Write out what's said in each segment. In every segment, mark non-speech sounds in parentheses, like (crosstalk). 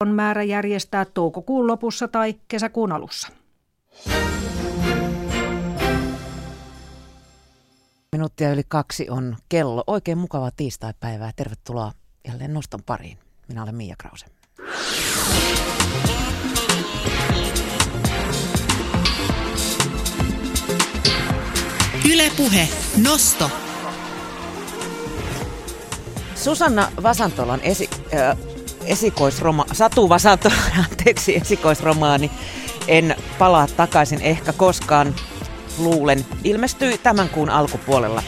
on määrä järjestää toukokuun lopussa tai kesäkuun alussa. Minuuttia yli kaksi on kello. Oikein mukavaa tiistaipäivää. Tervetuloa jälleen noston pariin. Minä olen Mia Krause. Ylepuhe Nosto. Susanna Vasantolan esi, äh, esikoisroma, Satu Vasantolan, (laughs) anteeksi, esikoisromaani En palaa takaisin ehkä koskaan, luulen, ilmestyi tämän kuun alkupuolella.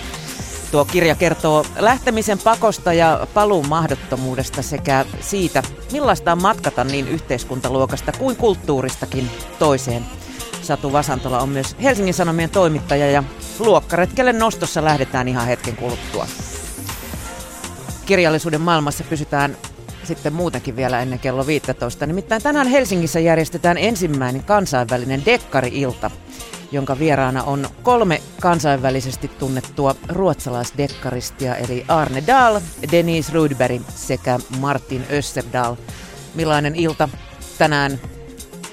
Tuo kirja kertoo lähtemisen pakosta ja paluun mahdottomuudesta sekä siitä, millaista on matkata niin yhteiskuntaluokasta kuin kulttuuristakin toiseen. Satu Vasantola on myös Helsingin Sanomien toimittaja ja luokkaretkelle nostossa lähdetään ihan hetken kuluttua. Kirjallisuuden maailmassa pysytään sitten muutenkin vielä ennen kello 15. Nimittäin tänään Helsingissä järjestetään ensimmäinen kansainvälinen dekkari-ilta, jonka vieraana on kolme kansainvälisesti tunnettua ruotsalaisdekkaristia, eli Arne Dahl, Denise Rudberg sekä Martin Österdal. Millainen ilta tänään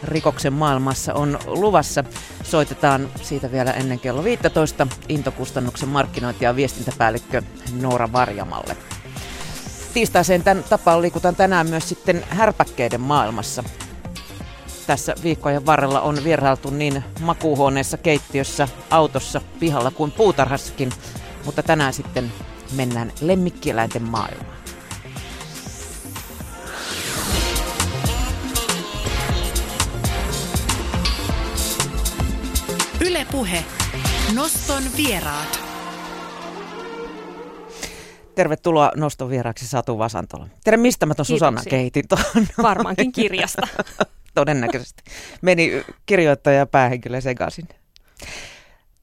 rikoksen maailmassa on luvassa. Soitetaan siitä vielä ennen kello 15 Intokustannuksen markkinointi- ja viestintäpäällikkö Noora Varjamalle. Tiistaiseen tämän tapaan liikutaan tänään myös sitten härpäkkeiden maailmassa. Tässä viikkojen varrella on vierailtu niin makuuhuoneessa, keittiössä, autossa, pihalla kuin puutarhassakin, mutta tänään sitten mennään lemmikkieläinten maailmaan. Ylepuhe Noston vieraat. Tervetuloa noston vieraaksi Satu Vasantola. Tiedän, mistä mä tuon Susanna keitin tuon. Varmaankin kirjasta. (laughs) Todennäköisesti. Meni kirjoittaja ja päähenkilö sekaisin.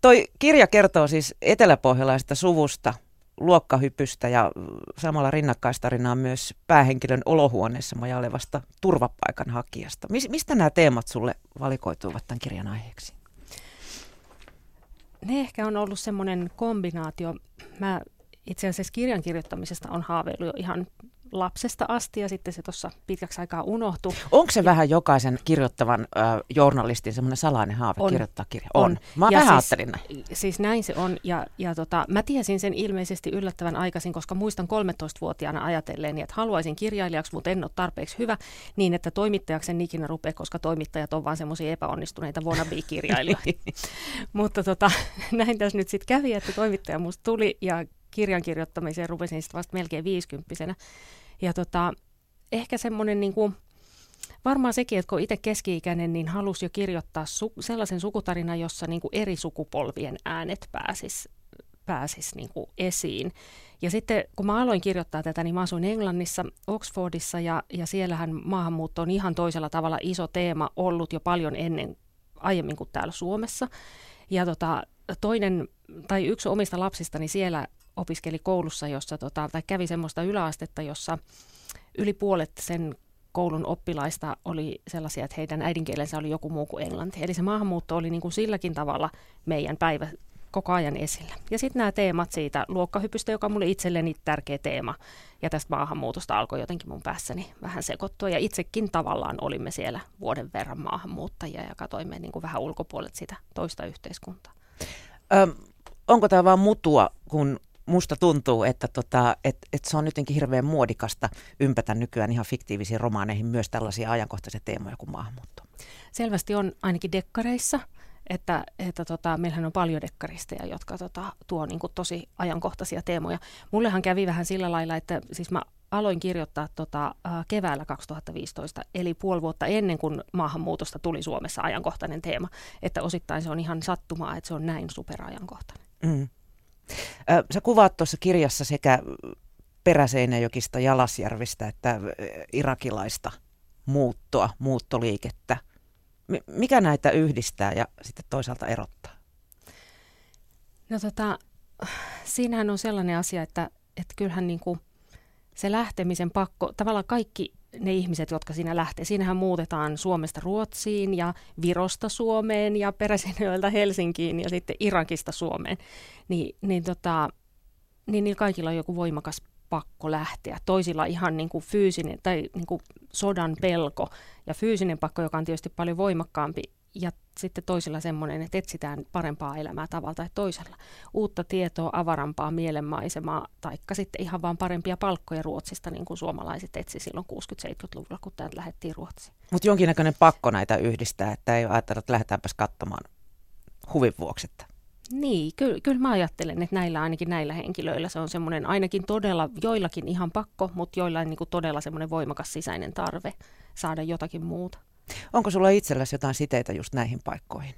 Toi kirja kertoo siis eteläpohjalaisesta suvusta, luokkahypystä ja samalla rinnakkaistarinaa myös päähenkilön olohuoneessa majailevasta turvapaikanhakijasta. Mistä nämä teemat sulle valikoituivat tämän kirjan aiheeksi? Ne ehkä on ollut semmoinen kombinaatio. Mä itse asiassa kirjan kirjoittamisesta on haaveillut jo ihan lapsesta asti ja sitten se tuossa pitkäksi aikaa unohtui. Onko se ja, vähän jokaisen kirjoittavan äh, journalistin semmoinen salainen haave on, kirjoittaa kirja? On. on. Mä ja vähän siis, ajattelin näin. Siis näin se on ja, ja tota, mä tiesin sen ilmeisesti yllättävän aikaisin, koska muistan 13-vuotiaana ajatelleen, että haluaisin kirjailijaksi, mutta en ole tarpeeksi hyvä, niin että toimittajaksi en ikinä rupea, koska toimittajat on vaan semmoisia epäonnistuneita wannabe-kirjailijoita. (laughs) mutta tota, (laughs) näin tässä nyt sitten kävi, että toimittaja musta tuli ja kirjan kirjoittamiseen rupesin sitten vasta melkein viisikymppisenä. Ja tota, ehkä semmoinen niin kuin, varmaan sekin, että kun itse keski-ikäinen, niin halusi jo kirjoittaa su- sellaisen sukutarinan, jossa niin kuin eri sukupolvien äänet pääsis, pääsis niin kuin esiin. Ja sitten kun mä aloin kirjoittaa tätä, niin mä asuin Englannissa, Oxfordissa, ja, ja siellähän maahanmuutto on ihan toisella tavalla iso teema ollut jo paljon ennen, aiemmin kuin täällä Suomessa. Ja tota, toinen, tai yksi omista lapsistani siellä opiskeli koulussa, jossa, tota, tai kävi semmoista yläastetta, jossa yli puolet sen koulun oppilaista oli sellaisia, että heidän äidinkielensä oli joku muu kuin englanti. Eli se maahanmuutto oli niin kuin silläkin tavalla meidän päivä koko ajan esillä. Ja sitten nämä teemat siitä luokkahypystä, joka on mulle itselleni tärkeä teema. Ja tästä maahanmuutosta alkoi jotenkin mun päässäni vähän sekoittua. Ja itsekin tavallaan olimme siellä vuoden verran maahanmuuttajia ja katoimme niin kuin vähän ulkopuolet sitä toista yhteiskuntaa. Öm, onko tämä vaan mutua, kun musta tuntuu, että tota, et, et se on jotenkin hirveän muodikasta ympätä nykyään ihan fiktiivisiin romaaneihin myös tällaisia ajankohtaisia teemoja kuin maahanmuutto. Selvästi on ainakin dekkareissa, että, että tota, meillähän on paljon dekkaristeja, jotka tota, tuo niin kuin, tosi ajankohtaisia teemoja. Mullehan kävi vähän sillä lailla, että siis mä aloin kirjoittaa tota, keväällä 2015, eli puoli vuotta ennen kuin maahanmuutosta tuli Suomessa ajankohtainen teema. Että osittain se on ihan sattumaa, että se on näin superajankohtainen. Mm. Sä kuvaat tuossa kirjassa sekä Peräseinäjokista, Jalasjärvistä että irakilaista muuttoa, muuttoliikettä. Mikä näitä yhdistää ja sitten toisaalta erottaa? No tota, siinähän on sellainen asia, että, että kyllähän niin kuin se lähtemisen pakko, tavallaan kaikki ne ihmiset, jotka siinä lähtee. Siinähän muutetaan Suomesta Ruotsiin ja Virosta Suomeen ja Peräseinäjoelta Helsinkiin ja sitten Irakista Suomeen. Niin, niin, tota, niin niillä kaikilla on joku voimakas pakko lähteä. Toisilla ihan niin kuin fyysinen tai niin kuin sodan pelko ja fyysinen pakko, joka on tietysti paljon voimakkaampi. Ja sitten toisilla semmoinen, että etsitään parempaa elämää tavalla tai toisella. Uutta tietoa, avarampaa mielenmaisemaa, taikka sitten ihan vaan parempia palkkoja Ruotsista, niin kuin suomalaiset etsi silloin 60-70-luvulla, kun täältä lähdettiin Ruotsiin. Mutta jonkinnäköinen pakko näitä yhdistää, että ei ajatella, että lähdetäänpäs katsomaan huvin vuoksi. Että niin, kyllä, kyllä mä ajattelen, että näillä ainakin näillä henkilöillä se on semmoinen ainakin todella, joillakin ihan pakko, mutta joillain niin kuin todella semmoinen voimakas sisäinen tarve saada jotakin muuta. Onko sulla itselläsi jotain siteitä just näihin paikkoihin?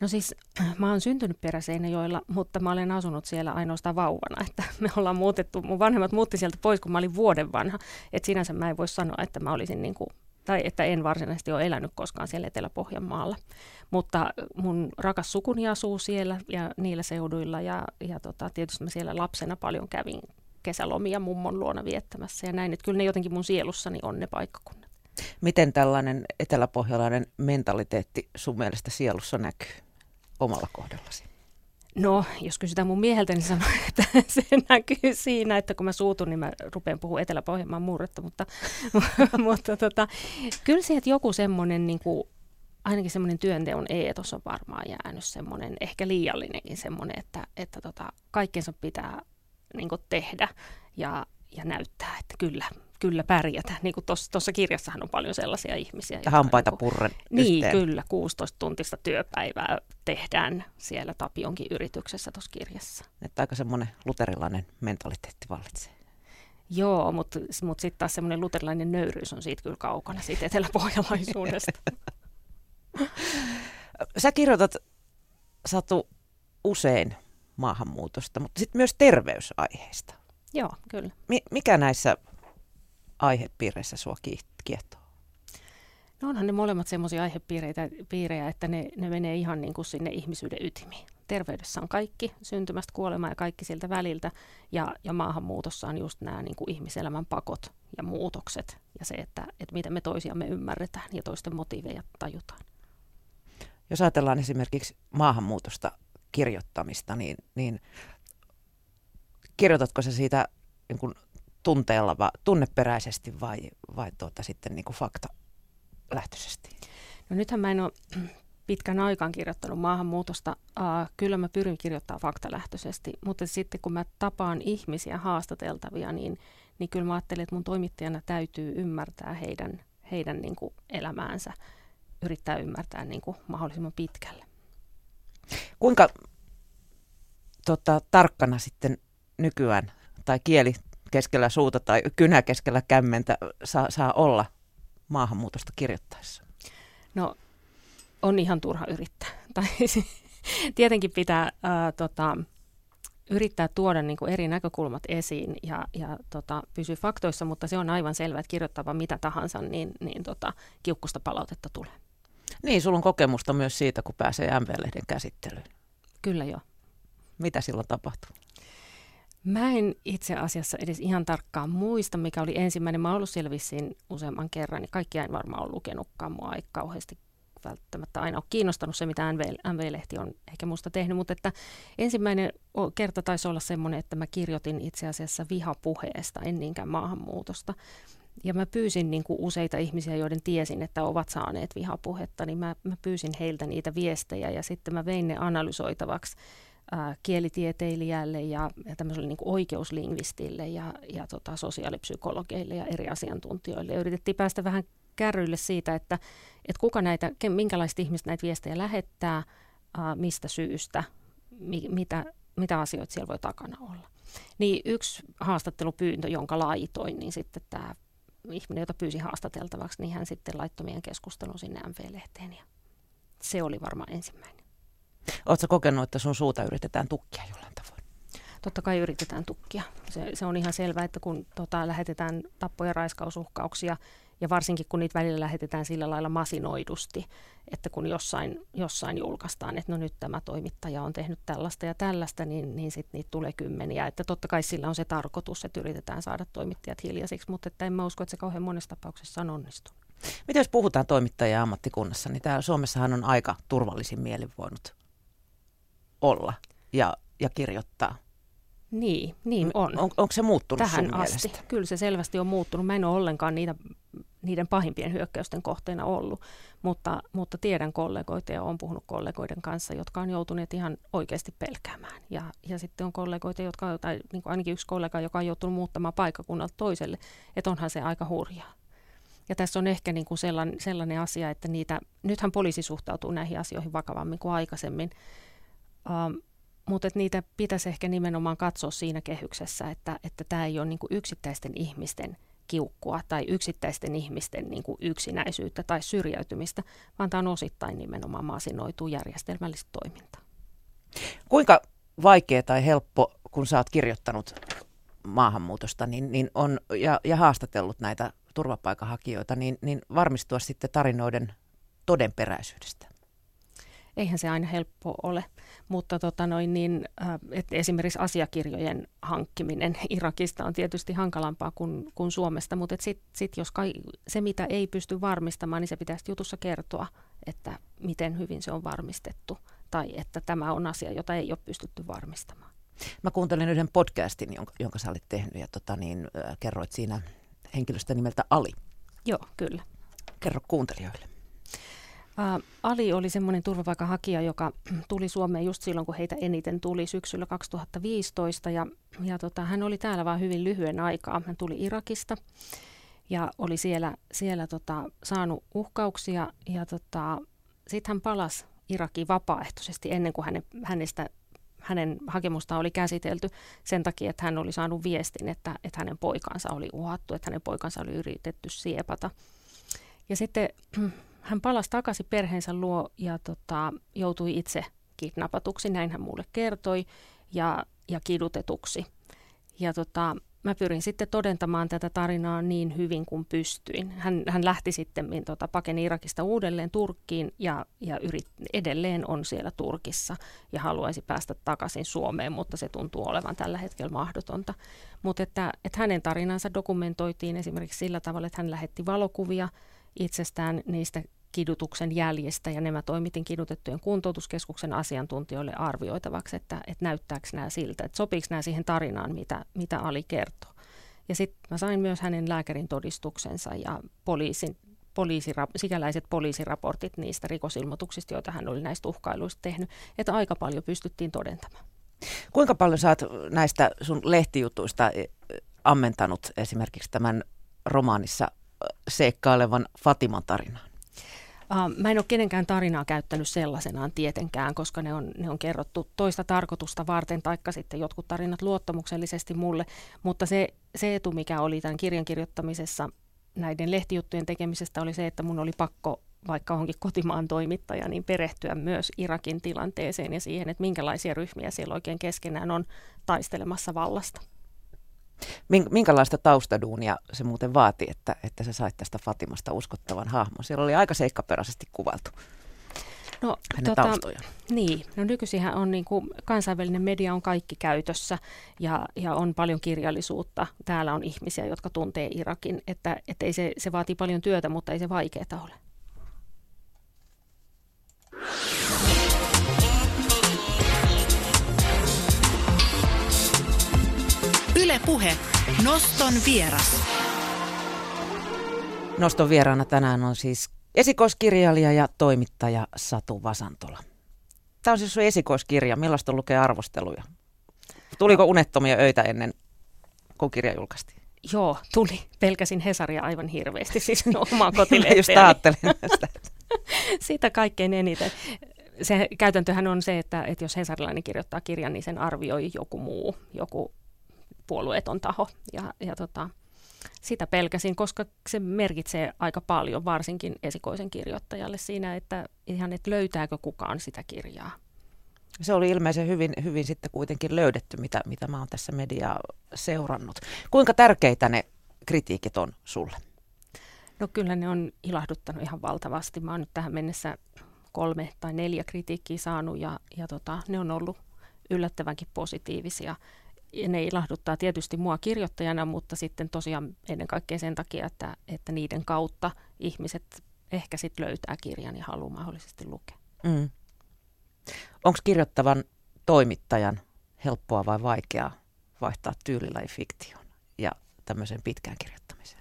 No siis mä oon syntynyt Peräseinäjoella, mutta mä olen asunut siellä ainoastaan vauvana, että (laughs) me ollaan muutettu, mun vanhemmat muutti sieltä pois, kun mä olin vuoden vanha, että sinänsä mä en voi sanoa, että mä olisin niin kuin tai että en varsinaisesti ole elänyt koskaan siellä Etelä-Pohjanmaalla. Mutta mun rakas sukuni asuu siellä ja niillä seuduilla ja, ja tota, tietysti mä siellä lapsena paljon kävin kesälomia mummon luona viettämässä ja näin, että kyllä ne jotenkin mun sielussani on ne paikkakunnat. Miten tällainen eteläpohjalainen mentaliteetti sun mielestä sielussa näkyy omalla kohdallasi? No, jos kysytään mun mieheltä, niin sanon, (laughs) että se näkyy siinä, että kun mä suutun, niin mä rupean puhumaan Etelä-Pohjanmaan murretta, mutta, (laughs) mutta tota, kyllä se, että joku semmoinen niin kuin, ainakin semmoinen työnteon eetos on varmaan jäänyt semmoinen, ehkä liiallinenkin semmoinen, että, että tota, kaikkensa pitää niin tehdä ja, ja näyttää, että kyllä, kyllä pärjätä. Niin kuin tuossa kirjassahan on paljon sellaisia ihmisiä. Ja hampaita niin purren Niin, yhteen. kyllä. 16 tuntista työpäivää tehdään siellä Tapionkin yrityksessä tuossa kirjassa. Että aika semmoinen luterilainen mentaliteetti vallitsee. Joo, mutta, mutta sitten taas semmoinen luterilainen nöyryys on siitä kyllä kaukana, siitä eteläpohjalaisuudesta. (laughs) Sä kirjoitat, Satu, usein maahanmuutosta, mutta sitten myös terveysaiheista. Joo, kyllä. mikä näissä aihepiireissä sua kiehtoo? No onhan ne molemmat semmoisia aihepiirejä, että ne, ne menee ihan niin kuin sinne ihmisyyden ytimiin. Terveydessä on kaikki, syntymästä kuolemaan ja kaikki siltä väliltä. Ja, ja maahanmuutossa on just nämä niin kuin ihmiselämän pakot ja muutokset ja se, että, että miten me toisiamme ymmärretään ja toisten motiiveja tajutaan. Jos ajatellaan esimerkiksi maahanmuutosta kirjoittamista, niin, niin kirjoitatko se siitä niin kuin tunteella, va, tunneperäisesti vai, vai tuota, sitten niin kuin faktalähtöisesti? No nythän mä en ole (clears throat) pitkän aikaan kirjoittanut maahanmuutosta. Uh, kyllä mä pyrin kirjoittamaan faktalähtöisesti, mutta sitten kun mä tapaan ihmisiä haastateltavia, niin, niin kyllä mä ajattelen, että mun toimittajana täytyy ymmärtää heidän, heidän niin kuin elämäänsä, yrittää ymmärtää niin kuin mahdollisimman pitkälle. Kuinka tota, tarkkana sitten nykyään tai kieli keskellä suuta tai kynä keskellä kämmentä saa, saa olla maahanmuutosta kirjoittaessa? No on ihan turha yrittää. (laughs) Tai tietenkin pitää ää, tota, yrittää tuoda niin kuin eri näkökulmat esiin ja, ja tota, pysyä faktoissa, mutta se on aivan selvää, että kirjoittava mitä tahansa, niin, niin tota, kiukkusta palautetta tulee. Niin, sulla on kokemusta myös siitä, kun pääsee MV-lehden käsittelyyn. Kyllä joo. Mitä silloin tapahtuu? Mä en itse asiassa edes ihan tarkkaan muista, mikä oli ensimmäinen. Mä oon ollut siellä vissiin useamman kerran, niin kaikkia en varmaan ole lukenutkaan. Mua ei kauheasti välttämättä aina ole kiinnostanut se, mitä NV, NV-lehti on ehkä musta tehnyt, mutta että ensimmäinen kerta taisi olla semmoinen, että mä kirjoitin itse asiassa vihapuheesta, en niinkään maahanmuutosta. Ja mä pyysin niin kuin useita ihmisiä, joiden tiesin, että ovat saaneet vihapuhetta, niin mä, mä pyysin heiltä niitä viestejä ja sitten mä vein ne analysoitavaksi ää, kielitieteilijälle ja, ja tämmöiselle niin oikeuslingvistille ja, ja tota, sosiaalipsykologeille ja eri asiantuntijoille. Ja yritettiin päästä vähän kärryille siitä, että, että kuka näitä, minkälaiset ihmiset näitä viestejä lähettää, ää, mistä syystä, mi, mitä, mitä asioita siellä voi takana olla. Niin yksi haastattelupyyntö, jonka laitoin, niin sitten tämä ihminen, jota pyysi haastateltavaksi, niin hän sitten laittoi meidän keskustelun sinne MV-lehteen ja se oli varmaan ensimmäinen. Oletko kokenut, että sun suuta yritetään tukkia jollain tavoin? Totta kai yritetään tukkia. Se, se on ihan selvää, että kun tota, lähetetään tappo- ja raiskausuhkauksia, ja varsinkin kun niitä välillä lähetetään sillä lailla masinoidusti, että kun jossain, jossain julkaistaan, että no nyt tämä toimittaja on tehnyt tällaista ja tällaista, niin, niin sitten niitä tulee kymmeniä. Että totta kai sillä on se tarkoitus, että yritetään saada toimittajat hiljaisiksi, mutta että en mä usko, että se kauhean monessa tapauksessa on onnistunut. Miten jos puhutaan toimittajia ammattikunnassa, niin täällä Suomessahan on aika turvallisin mielin voinut olla ja, ja kirjoittaa. Niin, niin on. on onko se muuttunut Tähän sun asti. mielestä? Kyllä se selvästi on muuttunut. Mä en ole ollenkaan niitä, niiden pahimpien hyökkäysten kohteena ollut, mutta, mutta tiedän kollegoita ja olen puhunut kollegoiden kanssa, jotka on joutuneet ihan oikeasti pelkäämään. Ja, ja sitten on kollegoita, jotka, tai niin kuin ainakin yksi kollega, joka on joutunut muuttamaan paikkakunnalta toiselle, että onhan se aika hurjaa. Ja tässä on ehkä niin kuin sellainen, sellainen asia, että niitä, nythän poliisi suhtautuu näihin asioihin vakavammin kuin aikaisemmin, um, mutta niitä pitäisi ehkä nimenomaan katsoa siinä kehyksessä, että, että tämä ei ole niin kuin yksittäisten ihmisten kiukkua tai yksittäisten ihmisten niin kuin yksinäisyyttä tai syrjäytymistä, vaan tämä on osittain nimenomaan maasinoituu järjestelmällistä toimintaa. Kuinka vaikea tai helppo, kun oot kirjoittanut maahanmuutosta niin, niin on, ja, ja haastatellut näitä turvapaikanhakijoita, niin, niin varmistua sitten tarinoiden todenperäisyydestä? Eihän se aina helppo ole, mutta tota noin niin, äh, että esimerkiksi asiakirjojen hankkiminen Irakista on tietysti hankalampaa kuin, kuin Suomesta, mutta sitten sit jos kai, se mitä ei pysty varmistamaan, niin se pitäisi jutussa kertoa, että miten hyvin se on varmistettu tai että tämä on asia, jota ei ole pystytty varmistamaan. Mä kuuntelin yhden podcastin, jonka, jonka sä olit tehnyt ja tota, niin, äh, kerroit siinä henkilöstä nimeltä Ali. Joo, kyllä. Kerro kuuntelijoille. Ali oli semmoinen turvapaikanhakija, joka (clears throat) tuli Suomeen just silloin, kun heitä eniten tuli syksyllä 2015. Ja, ja tota, hän oli täällä vain hyvin lyhyen aikaa. Hän tuli Irakista ja oli siellä, siellä tota, saanut uhkauksia. Ja tota, sitten hän palasi Irakiin vapaaehtoisesti ennen kuin häne, hänestä hänen hakemustaan oli käsitelty sen takia, että hän oli saanut viestin, että, että hänen poikansa oli uhattu, että hänen poikansa oli yritetty siepata. Ja sitten hän palasi takaisin perheensä luo ja tota, joutui itse kidnappatuksi, näin hän mulle kertoi, ja, ja kidutetuksi. Ja tota, mä pyrin sitten todentamaan tätä tarinaa niin hyvin kuin pystyin. Hän, hän lähti sitten, tota, pakeni Irakista uudelleen Turkkiin ja, ja yrit, edelleen on siellä Turkissa ja haluaisi päästä takaisin Suomeen, mutta se tuntuu olevan tällä hetkellä mahdotonta. Mutta että, että hänen tarinansa dokumentoitiin esimerkiksi sillä tavalla, että hän lähetti valokuvia itsestään niistä kidutuksen jäljestä ja nämä toimitin kidutettujen kuntoutuskeskuksen asiantuntijoille arvioitavaksi, että, että näyttääkö nämä siltä, että sopiiko nämä siihen tarinaan, mitä, mitä Ali kertoo. Ja sitten mä sain myös hänen lääkärin todistuksensa ja poliisin, poliisira, sikäläiset poliisiraportit niistä rikosilmoituksista, joita hän oli näistä uhkailuista tehnyt, että aika paljon pystyttiin todentamaan. Kuinka paljon oot näistä sun lehtijutuista e, ammentanut esimerkiksi tämän romaanissa seikkailevan Fatiman tarinaan? Uh, mä en ole kenenkään tarinaa käyttänyt sellaisenaan tietenkään, koska ne on, ne on kerrottu toista tarkoitusta varten, taikka sitten jotkut tarinat luottamuksellisesti mulle. Mutta se, se etu, mikä oli tämän kirjan kirjoittamisessa näiden lehtijuttujen tekemisestä, oli se, että mun oli pakko vaikka onkin kotimaan toimittaja, niin perehtyä myös Irakin tilanteeseen ja siihen, että minkälaisia ryhmiä siellä oikein keskenään on taistelemassa vallasta. Minkälaista taustaduunia se muuten vaati, että, että sä sait tästä Fatimasta uskottavan hahmon? Siellä oli aika seikkaperäisesti kuvailtu no, hänen tota, taustoja. Niin, no nykyisinhän on niin kuin, kansainvälinen media on kaikki käytössä ja, ja on paljon kirjallisuutta. Täällä on ihmisiä, jotka tuntee Irakin, että, että ei se, se vaatii paljon työtä, mutta ei se vaikeaa ole. Puhe. Noston vieras. Noston vieraana tänään on siis esikoiskirjailija ja toimittaja Satu Vasantola. Tämä on siis sun esikoiskirja. Millaista on lukea arvosteluja? Tuliko unettomia öitä ennen kuin kirja julkaistiin? Joo, tuli. Pelkäsin Hesaria aivan hirveästi, siis (laughs) omaa kotilehteäni. just ajattelin (laughs) sitä. Sitä kaikkein eniten. Se käytäntöhän on se, että, että jos hesarilainen kirjoittaa kirjan, niin sen arvioi joku muu, joku puolueeton taho. Ja, ja tota, sitä pelkäsin, koska se merkitsee aika paljon, varsinkin esikoisen kirjoittajalle siinä, että ihan, että löytääkö kukaan sitä kirjaa. Se oli ilmeisen hyvin, hyvin sitten kuitenkin löydetty, mitä, mitä mä oon tässä mediaa seurannut. Kuinka tärkeitä ne kritiikit on sulle? No kyllä ne on ilahduttanut ihan valtavasti. Mä oon nyt tähän mennessä kolme tai neljä kritiikkiä saanut ja, ja tota, ne on ollut yllättävänkin positiivisia ne ilahduttaa tietysti mua kirjoittajana, mutta sitten tosiaan ennen kaikkea sen takia, että, että niiden kautta ihmiset ehkä sitten löytää kirjan ja haluaa mahdollisesti lukea. Mm. Onko kirjoittavan toimittajan helppoa vai vaikeaa vaihtaa tyylilaji fiktioon ja tämmöiseen pitkään kirjoittamiseen?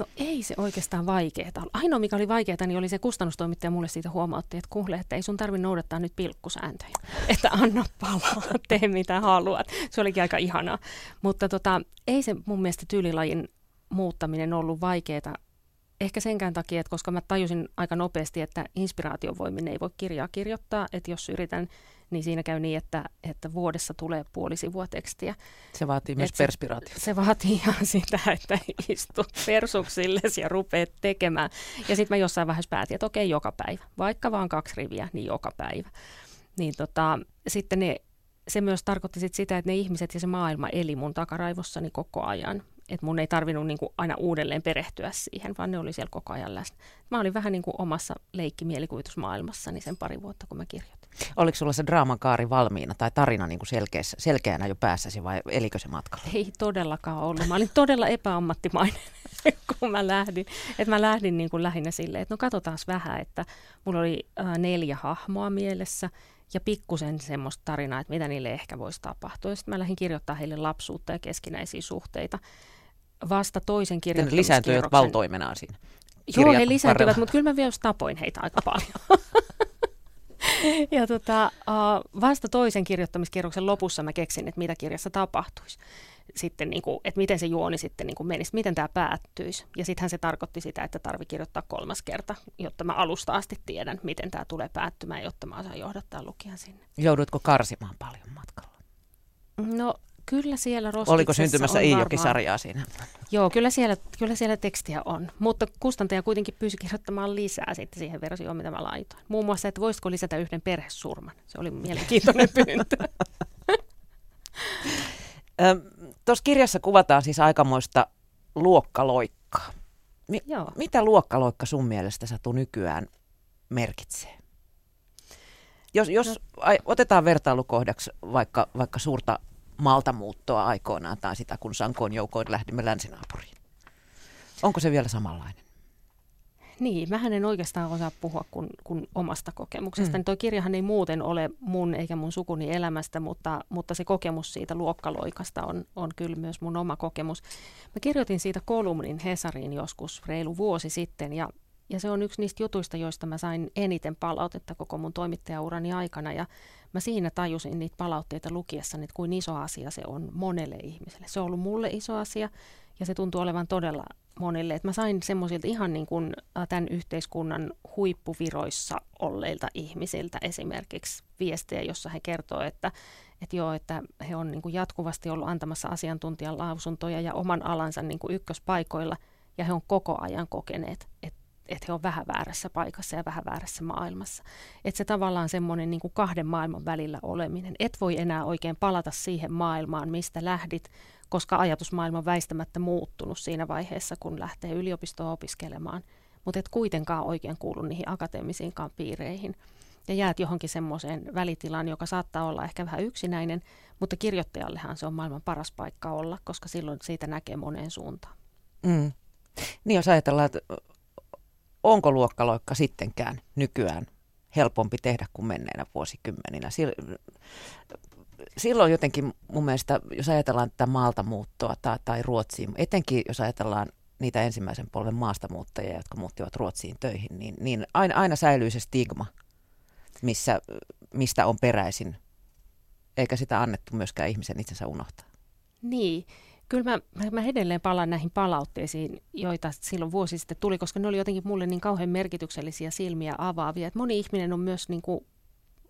No ei se oikeastaan vaikeaa. Ainoa, mikä oli vaikeaa, niin oli se kustannustoimittaja mulle siitä huomautti, että kuule, että ei sun tarvitse noudattaa nyt pilkkusääntöjä. (laughs) Että anna palaa, (laughs) tee mitä haluat. Se olikin aika ihanaa. Mutta tota, ei se mun mielestä tyylilajin muuttaminen ollut vaikeaa. Ehkä senkään takia, että koska mä tajusin aika nopeasti, että inspiraatiovoimin ei voi kirjaa kirjoittaa, että jos yritän niin siinä käy niin, että, että vuodessa tulee puoli sivua tekstiä. Se vaatii myös perspiraatiota. Se, se vaatii (laughs) ihan sitä, että istut persuksille ja rupeat tekemään. Ja sitten mä jossain vaiheessa päätin, että okei, joka päivä. Vaikka vaan kaksi riviä, niin joka päivä. Niin tota, sitten ne, se myös tarkoitti sit sitä, että ne ihmiset ja se maailma eli mun takaraivossani koko ajan että mun ei tarvinnut niin kuin aina uudelleen perehtyä siihen, vaan ne oli siellä koko ajan läsnä. Mä olin vähän niin kuin omassa leikkimielikuvitusmaailmassani sen pari vuotta, kun mä kirjoitin. Oliko sulla se draamakaari valmiina tai tarina niin kuin selkeässä, selkeänä jo päässäsi vai elikö se matkalla? Ei todellakaan ollut. Mä olin todella epäammattimainen, (laughs) kun mä lähdin. Et mä lähdin niin kuin lähinnä silleen, että no katsotaan vähän, että mulla oli äh, neljä hahmoa mielessä ja pikkusen semmoista tarinaa, että mitä niille ehkä voisi tapahtua. Sitten mä lähdin kirjoittaa heille lapsuutta ja keskinäisiä suhteita vasta toisen kirjoittamiskierroksen. lisääntyivät valtoimenaan siinä. Joo, he lisääntyvät, mutta kyllä mä vielä tapoin heitä aika paljon. (laughs) (laughs) ja tota, vasta toisen kirjoittamiskierroksen lopussa mä keksin, että mitä kirjassa tapahtuisi. Sitten, niin kuin, että miten se juoni sitten niin kuin menisi, miten tämä päättyisi. Ja sittenhän se tarkoitti sitä, että tarvi kirjoittaa kolmas kerta, jotta mä alusta asti tiedän, miten tämä tulee päättymään, jotta mä osaan johdattaa lukijan sinne. Joudutko karsimaan paljon matkalla? No Kyllä siellä Oliko syntymässä Iijoki-sarjaa siinä? Joo, kyllä siellä, kyllä siellä tekstiä on. Mutta kustantaja kuitenkin pyysi kirjoittamaan lisää sitten siihen versioon, mitä mä laitoin. Muun muassa, että voisiko lisätä yhden perhesurman. Se oli mielenkiintoinen (laughs) pyyntö. Tuossa kirjassa kuvataan siis aikamoista luokkaloikkaa. Mi- Joo. Mitä luokkaloikka sun mielestä Satu nykyään merkitsee? Jos, jos no. otetaan vertailukohdaksi vaikka, vaikka suurta maltamuuttoa aikoinaan tai sitä, kun Sankoon joukoin lähdimme länsinaapuriin. Onko se vielä samanlainen? Niin, mä en oikeastaan osaa puhua kuin, kuin omasta kokemuksesta. Mm. Tuo kirjahan ei muuten ole mun eikä mun sukuni elämästä, mutta, mutta se kokemus siitä luokkaloikasta on, on kyllä myös mun oma kokemus. Mä kirjoitin siitä kolumnin Hesariin joskus reilu vuosi sitten ja, ja se on yksi niistä jutuista, joista mä sain eniten palautetta koko mun toimittajaurani aikana. Ja mä siinä tajusin niitä palautteita lukiessa, että kuin iso asia se on monelle ihmiselle. Se on ollut mulle iso asia ja se tuntuu olevan todella monille. Et mä sain semmoisilta ihan niin kuin tämän yhteiskunnan huippuviroissa olleilta ihmisiltä esimerkiksi viestejä, jossa he kertoo, että, että joo, että he on niin kuin jatkuvasti ollut antamassa asiantuntijan lausuntoja ja oman alansa niin kuin ykköspaikoilla ja he on koko ajan kokeneet, että että he on vähän väärässä paikassa ja vähän väärässä maailmassa. Että se tavallaan semmoinen niin kuin kahden maailman välillä oleminen. Et voi enää oikein palata siihen maailmaan, mistä lähdit, koska ajatusmaailma on väistämättä muuttunut siinä vaiheessa, kun lähtee yliopistoon opiskelemaan. Mutta et kuitenkaan oikein kuulu niihin akateemisiinkaan piireihin. Ja jäät johonkin semmoiseen välitilaan, joka saattaa olla ehkä vähän yksinäinen, mutta kirjoittajallehan se on maailman paras paikka olla, koska silloin siitä näkee moneen suuntaan. Mm. Niin jos ajatellaan, että onko luokkaloikka sittenkään nykyään helpompi tehdä kuin menneenä vuosikymmeninä. Silloin jotenkin mun mielestä, jos ajatellaan tätä maalta muuttoa tai, tai Ruotsiin, etenkin jos ajatellaan niitä ensimmäisen polven maastamuuttajia, jotka muuttivat Ruotsiin töihin, niin, niin aina, aina säilyy se stigma, missä, mistä on peräisin, eikä sitä annettu myöskään ihmisen itsensä unohtaa. Niin, Kyllä mä, mä edelleen palaan näihin palautteisiin, joita silloin vuosi sitten tuli, koska ne oli jotenkin mulle niin kauhean merkityksellisiä silmiä avaavia. Et moni ihminen on myös niin kuin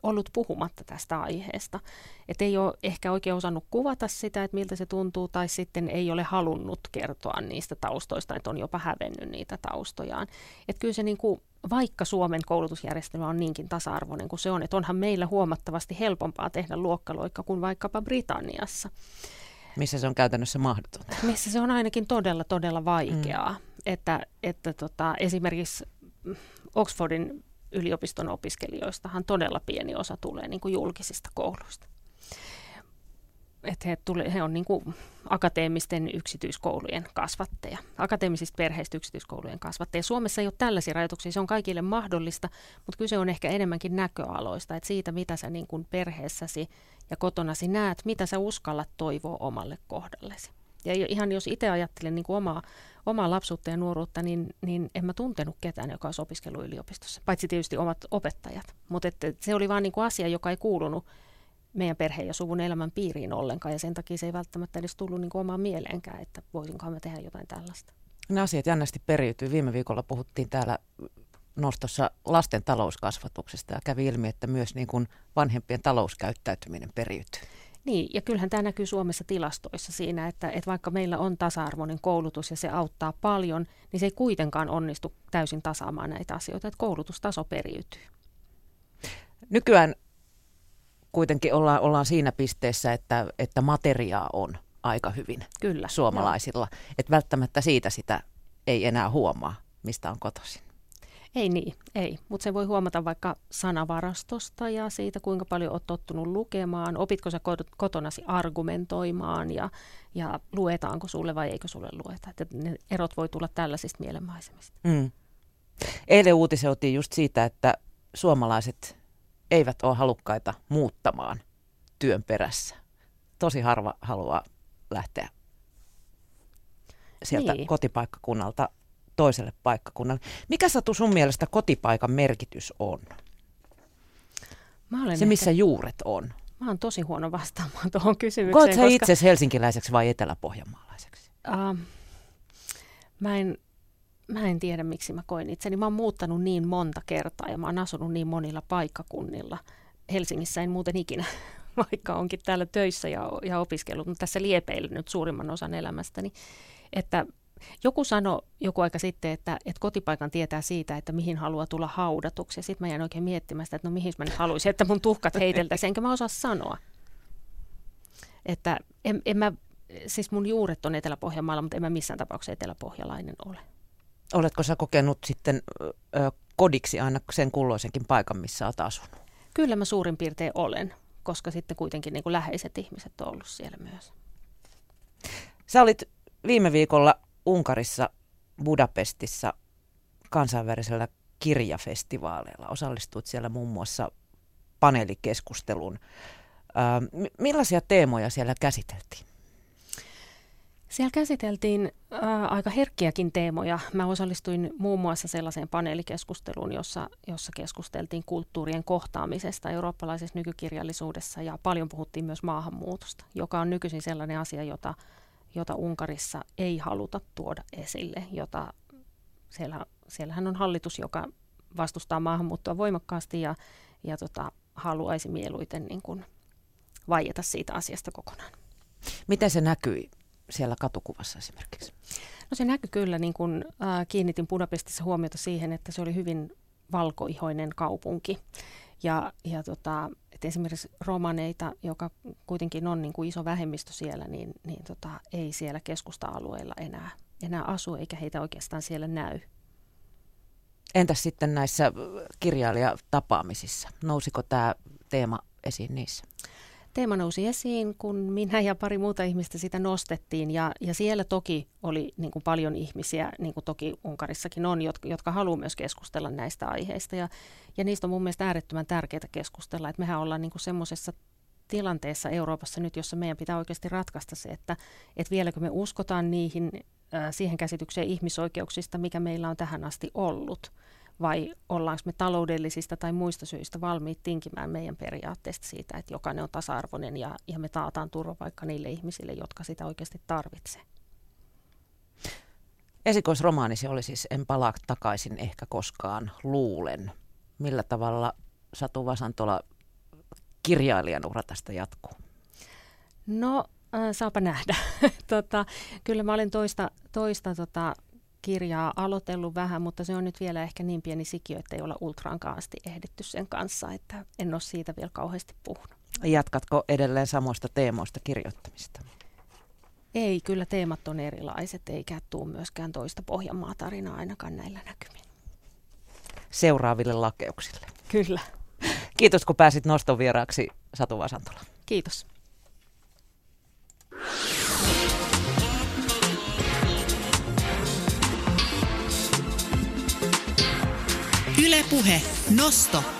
ollut puhumatta tästä aiheesta. Että ei ole ehkä oikein osannut kuvata sitä, että miltä se tuntuu, tai sitten ei ole halunnut kertoa niistä taustoista, että on jopa hävennyt niitä taustojaan. Että kyllä se niin kuin, vaikka Suomen koulutusjärjestelmä on niinkin tasa-arvoinen kuin se on, että onhan meillä huomattavasti helpompaa tehdä luokkaloikka kuin vaikkapa Britanniassa. Missä se on käytännössä mahdotonta? Missä se on ainakin todella, todella vaikeaa. Mm. Että, että tota, esimerkiksi Oxfordin yliopiston opiskelijoistahan todella pieni osa tulee niin kuin julkisista kouluista. Että he, tuli, he on niin kuin akateemisten yksityiskoulujen kasvatteja, akateemisista perheistä yksityiskoulujen kasvatteja. Suomessa ei ole tällaisia rajoituksia, se on kaikille mahdollista, mutta kyse on ehkä enemmänkin näköaloista, että siitä mitä sä niin kuin perheessäsi ja kotonasi näet, mitä sä uskallat toivoa omalle kohdallesi. Ja ihan jos itse ajattelen niin kuin omaa, omaa lapsuutta ja nuoruutta, niin, niin en mä tuntenut ketään, joka olisi opiskellut yliopistossa, paitsi tietysti omat opettajat. Mutta se oli vaan niin kuin asia, joka ei kuulunut meidän perheen ja suvun elämän piiriin ollenkaan, ja sen takia se ei välttämättä edes tullut niin kuin omaan mieleenkään, että voisinkohan mä tehdä jotain tällaista. Ne asiat jännästi periytyy. Viime viikolla puhuttiin täällä nostossa lasten talouskasvatuksesta ja kävi ilmi, että myös niin kuin vanhempien talouskäyttäytyminen periytyy. Niin, ja kyllähän tämä näkyy Suomessa tilastoissa siinä, että, että vaikka meillä on tasa-arvoinen koulutus ja se auttaa paljon, niin se ei kuitenkaan onnistu täysin tasaamaan näitä asioita, että koulutustaso periytyy. Nykyään kuitenkin ollaan, ollaan siinä pisteessä, että, että materiaa on aika hyvin Kyllä, suomalaisilla. Että välttämättä siitä sitä ei enää huomaa, mistä on kotoisin. Ei niin, ei. Mutta se voi huomata vaikka sanavarastosta ja siitä, kuinka paljon olet tottunut lukemaan. Opitko sä kotonasi argumentoimaan ja, ja luetaanko sulle vai eikö sulle lueta. Että ne erot voi tulla tällaisista mielenmaisemista. Mm. Eilen uutisoitiin just siitä, että suomalaiset eivät ole halukkaita muuttamaan työn perässä. Tosi harva haluaa lähteä sieltä niin. kotipaikkakunnalta toiselle paikkakunnalle. Mikä Satu sun mielestä kotipaikan merkitys on? Mä olen Se, missä ehkä... juuret on. Mä oon tosi huono vastaamaan tuohon kysymykseen. Koet sä koska... itse helsinkiläiseksi vai eteläpohjanmaalaiseksi? Uh, mä en mä en tiedä miksi mä koin itseni. Mä oon muuttanut niin monta kertaa ja mä oon asunut niin monilla paikkakunnilla. Helsingissä en muuten ikinä, (laughs) vaikka onkin täällä töissä ja, ja opiskellut, mutta tässä nyt suurimman osan elämästäni. Että joku sanoi joku aika sitten, että, että kotipaikan tietää siitä, että mihin haluaa tulla haudatuksi. Sitten mä jäin oikein miettimään sitä, että no mihin mä nyt haluaisin, että mun tuhkat heiteltäisiin, enkä mä osaa sanoa. Että en, en mä, siis mun juuret on Etelä-Pohjanmaalla, mutta en mä missään tapauksessa eteläpohjalainen ole. Oletko sä kokenut sitten ö, kodiksi aina sen kulloisenkin paikan, missä olet asunut? Kyllä mä suurin piirtein olen, koska sitten kuitenkin niin kuin läheiset ihmiset on ollut siellä myös. Sä olit viime viikolla Unkarissa Budapestissa kansainvälisellä kirjafestivaaleilla. Osallistuit siellä muun muassa paneelikeskustelun. Ö, millaisia teemoja siellä käsiteltiin? Siellä käsiteltiin ää, aika herkkiäkin teemoja. Mä osallistuin muun muassa sellaiseen paneelikeskusteluun, jossa, jossa keskusteltiin kulttuurien kohtaamisesta eurooppalaisessa nykykirjallisuudessa ja paljon puhuttiin myös maahanmuutosta, joka on nykyisin sellainen asia, jota, jota Unkarissa ei haluta tuoda esille, jota siellä, siellähän on hallitus, joka vastustaa maahanmuuttoa voimakkaasti ja, ja tota, haluaisi mieluiten niin kuin vaieta siitä asiasta kokonaan. Miten se näkyi siellä katukuvassa esimerkiksi? No se näkyy kyllä, niin kun äh, kiinnitin Budapestissa huomiota siihen, että se oli hyvin valkoihoinen kaupunki. Ja, ja tota, että esimerkiksi romaneita, joka kuitenkin on niin kuin iso vähemmistö siellä, niin, niin tota, ei siellä keskusta-alueella enää, enää asu, eikä heitä oikeastaan siellä näy. Entäs sitten näissä kirjailijatapaamisissa? Nousiko tämä teema esiin niissä? Teema nousi esiin, kun minä ja pari muuta ihmistä sitä nostettiin. Ja, ja siellä toki oli niin kuin paljon ihmisiä, niin kuin toki Unkarissakin on, jotka, jotka haluaa myös keskustella näistä aiheista. Ja, ja niistä on mun mielestä äärettömän tärkeää keskustella. Että mehän ollaan niin semmoisessa tilanteessa Euroopassa nyt, jossa meidän pitää oikeasti ratkaista se, että, että vieläkö me uskotaan niihin, siihen käsitykseen ihmisoikeuksista, mikä meillä on tähän asti ollut – vai ollaanko me taloudellisista tai muista syistä valmiit tinkimään meidän periaatteesta siitä, että jokainen on tasa-arvoinen ja, ja me taataan turvapaikka niille ihmisille, jotka sitä oikeasti tarvitsee. Esikoisromaanisi oli siis En palaa takaisin ehkä koskaan luulen. Millä tavalla Satu Vasantola kirjailijan ura tästä jatkuu? No, äh, saapa nähdä. (laughs) tota, kyllä mä olen toista, toista tota, kirjaa aloitellut vähän, mutta se on nyt vielä ehkä niin pieni sikiö, että ei olla ultraankaan asti ehditty sen kanssa, että en ole siitä vielä kauheasti puhunut. Jatkatko edelleen samoista teemoista kirjoittamista? Ei, kyllä teemat on erilaiset, eikä tule myöskään toista Pohjanmaa-tarinaa ainakaan näillä näkymin. Seuraaville lakeuksille. Kyllä. Kiitos kun pääsit noston vieraaksi Satu Vasantola. Kiitos. Ylepuhe Nosto.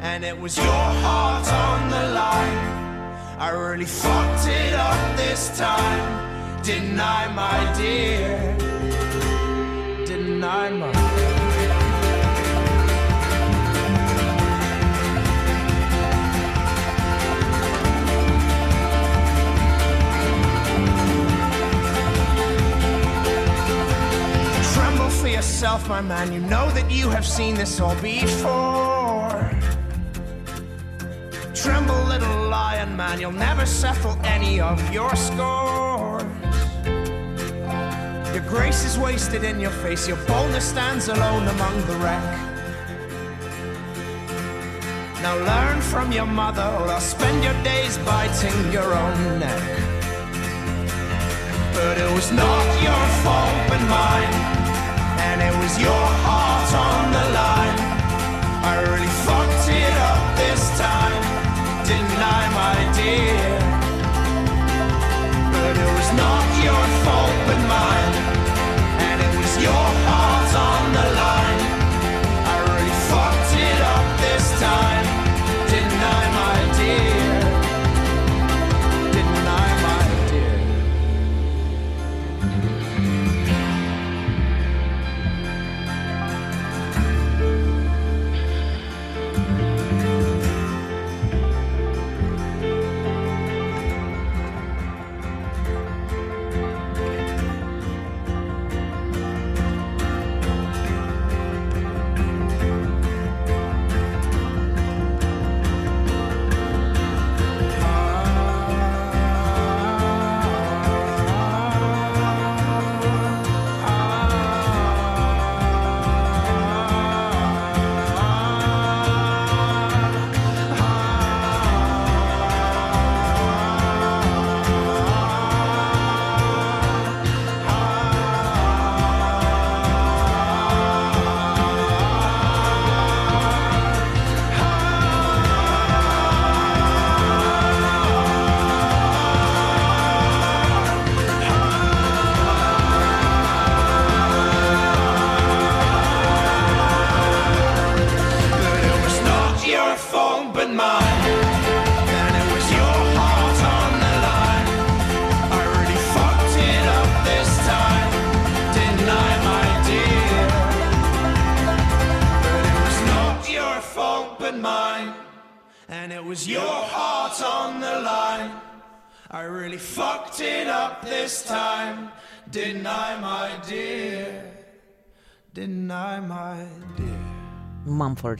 and it was your heart on the line. I really fucked it up this time, didn't I, my dear? Didn't I, my Tremble for yourself, my man. You know that you have seen this all before. Man, you'll never settle any of your scores. Your grace is wasted in your face, your boldness stands alone among the wreck. Now learn from your mother, or I'll spend your days biting your own neck. But it was not your fault but mine, and it was your heart on the line. I really fucked it up this time, didn't my dear? But it was not your fault but mine, and it was your heart on the line. I really fucked it up this time,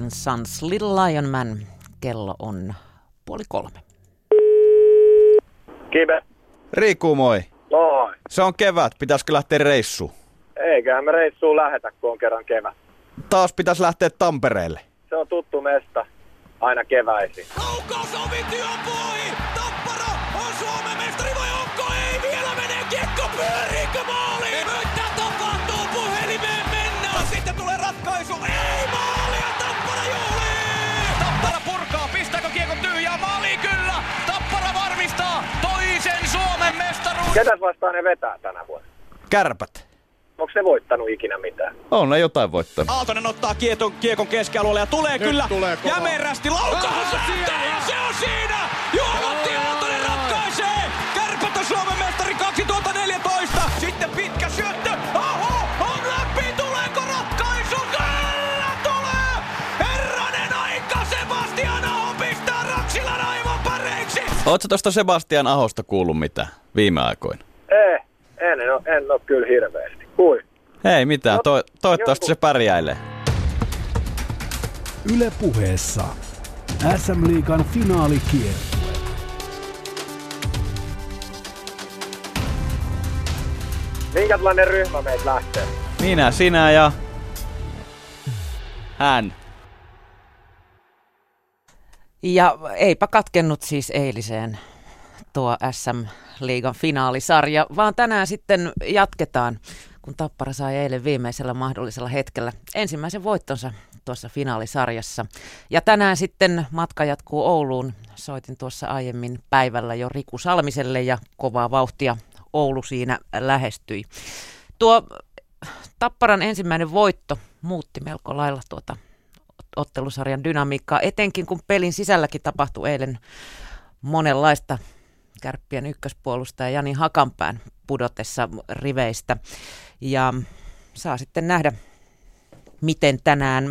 And Sons, Little Lion Man. Kello on puoli kolme. Kive. Riku, moi. Moi. Se on kevät, pitäisikö lähteä reissuun? Eiköhän me reissuun lähetä, kun on kerran kevät. Taas pitäisi lähteä Tampereelle. Se on tuttu mesta. Aina keväisin. Laukaus ovi on pohi! Tappara on Suomen mestari vai onko ei? Vielä menee kiekko pyöriikö maali? mestaruus! Ketäs vastaan ne vetää tänä vuonna? Kärpät. Onko ne voittanut ikinä mitään? On ne jotain voittanut. Aaltonen ottaa kieton, kiekon keskialueelle ja tulee Nyt kyllä tulee kova. jämerästi. Laukaus ja se on siinä! Juomatti Aaltonen ratkaisee! Kärpät on Suomen mestari 2014! Sitten pitkä syöttö! Aho! On läpi! Tuleeko ratkaisu? Kyllä tulee! Herranen aika! Sebastian Aho pistää Raksilan aivan pareiksi! Tosta Sebastian Ahosta kuullut mitään? Viime aikoina? Ei, en, en, ole, en ole kyllä hirveästi. Kui? Ei mitään, to, toivottavasti se pärjäilee. Yle puheessa SM-liigan finaalikiertue. Minkälainen ryhmä meitä lähtee? Minä, sinä ja hän. Ja eipä katkennut siis eiliseen tuo SM-liigan finaalisarja, vaan tänään sitten jatketaan, kun Tappara sai eilen viimeisellä mahdollisella hetkellä ensimmäisen voittonsa tuossa finaalisarjassa. Ja tänään sitten matka jatkuu Ouluun. Soitin tuossa aiemmin päivällä jo Riku Salmiselle ja kovaa vauhtia Oulu siinä lähestyi. Tuo Tapparan ensimmäinen voitto muutti melko lailla tuota ottelusarjan dynamiikkaa, etenkin kun pelin sisälläkin tapahtui eilen monenlaista kärppien ykköspuolustaja Jani Hakanpään pudotessa riveistä. Ja saa sitten nähdä, miten tänään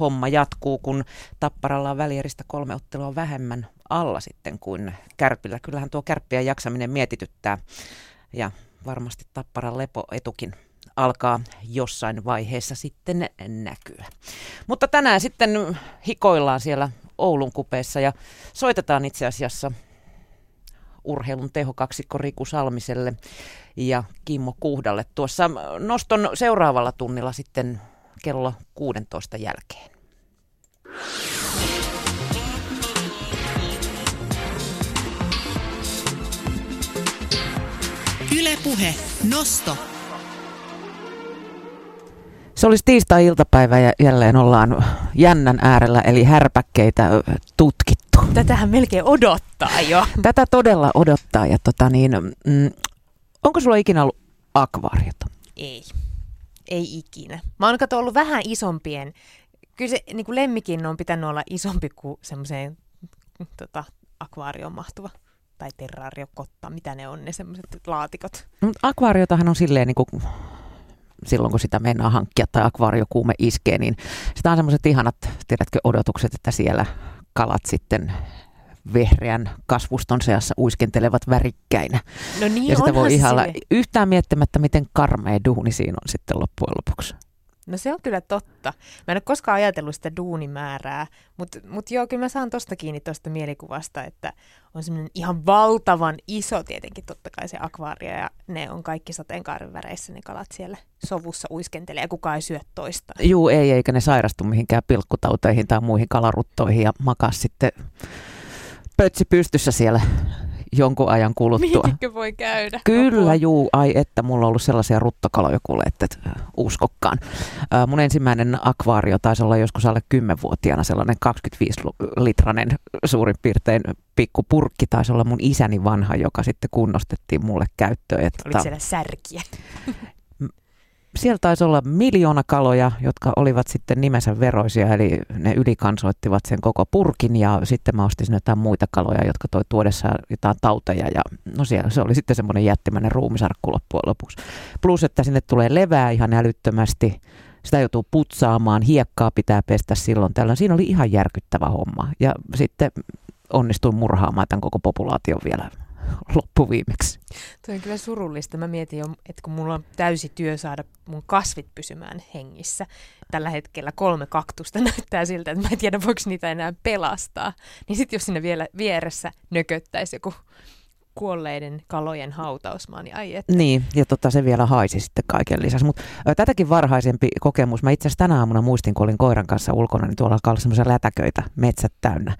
homma jatkuu, kun Tapparalla on välieristä kolme ottelua vähemmän alla sitten kuin Kärpillä. Kyllähän tuo kärppien jaksaminen mietityttää ja varmasti Tapparan lepoetukin alkaa jossain vaiheessa sitten näkyä. Mutta tänään sitten hikoillaan siellä Oulun kupeessa ja soitetaan itse asiassa urheilun tehokaksikko Riku Salmiselle ja Kimmo Kuhdalle tuossa noston seuraavalla tunnilla sitten kello 16 jälkeen. Ylepuhe Nosto. Se olisi tiistai-iltapäivä ja jälleen ollaan jännän äärellä, eli härpäkkeitä ö, tutkittu. Tätähän melkein odottaa jo. Tätä todella odottaa. Ja tota niin, mm, onko sulla ikinä ollut akvaariota? Ei. Ei ikinä. Mä oon kato ollut vähän isompien. Kyllä se niin kuin lemmikin on pitänyt olla isompi kuin semmoiseen tota, akvaarioon mahtuva. Tai terrariokotta, mitä ne on ne semmoiset laatikot. Mut Akvaariotahan on silleen niin kuin, silloin kun sitä mennään hankkia tai akvaariokuume iskee, niin sitä on semmoiset ihanat, tiedätkö, odotukset, että siellä kalat sitten vehreän kasvuston seassa uiskentelevat värikkäinä. No niin, ja sitä voi ihalla yhtään miettimättä, miten karmea duuni siinä on sitten loppujen lopuksi. No se on kyllä totta. Mä en ole koskaan ajatellut sitä duunimäärää, mutta mut joo, kyllä mä saan tosta kiinni tuosta mielikuvasta, että on semmoinen ihan valtavan iso tietenkin totta kai se akvaario ja ne on kaikki sateenkaaren väreissä ne kalat siellä sovussa uiskentelee ja kukaan ei syö toista. Juu, ei, eikä ne sairastu mihinkään pilkkutauteihin tai muihin kalaruttoihin ja makaa sitten pötsi pystyssä siellä jonkun ajan kuluttua. Mihinkö voi käydä? Kyllä, Apua. juu, ai että mulla on ollut sellaisia ruttokaloja kuule, että et, äh, uskokkaan. Äh, mun ensimmäinen akvaario taisi olla joskus alle 10-vuotiaana sellainen 25-litranen suurin piirtein pikku purkki, taisi olla mun isäni vanha, joka sitten kunnostettiin mulle käyttöön. Että, Oliko siellä särkiä? Siellä taisi olla miljoona kaloja, jotka olivat sitten nimensä veroisia, eli ne ylikansoittivat sen koko purkin ja sitten mä ostin sinne jotain muita kaloja, jotka toi tuodessaan jotain tauteja ja no siellä se oli sitten semmoinen jättimäinen ruumisarkku loppujen lopuksi. Plus, että sinne tulee levää ihan älyttömästi, sitä joutuu putsaamaan, hiekkaa pitää pestä silloin tällöin. Siinä oli ihan järkyttävä homma ja sitten onnistuin murhaamaan tämän koko populaation vielä (laughs) loppuviimeksi. Tuo on kyllä surullista. Mä mietin jo, että kun mulla on täysi työ saada mun kasvit pysymään hengissä. Tällä hetkellä kolme kaktusta (laughs) näyttää siltä, että mä en tiedä voiko niitä enää pelastaa. Niin sitten jos sinne vielä vieressä nököttäisi joku kuolleiden kalojen hautausmaa, niin ai että. Niin, ja tota, se vielä haisi sitten kaiken lisäksi. Mutta tätäkin varhaisempi kokemus, mä itse asiassa tänä aamuna muistin, kun olin koiran kanssa ulkona, niin tuolla alkaa olla semmoisia lätäköitä, metsät täynnä,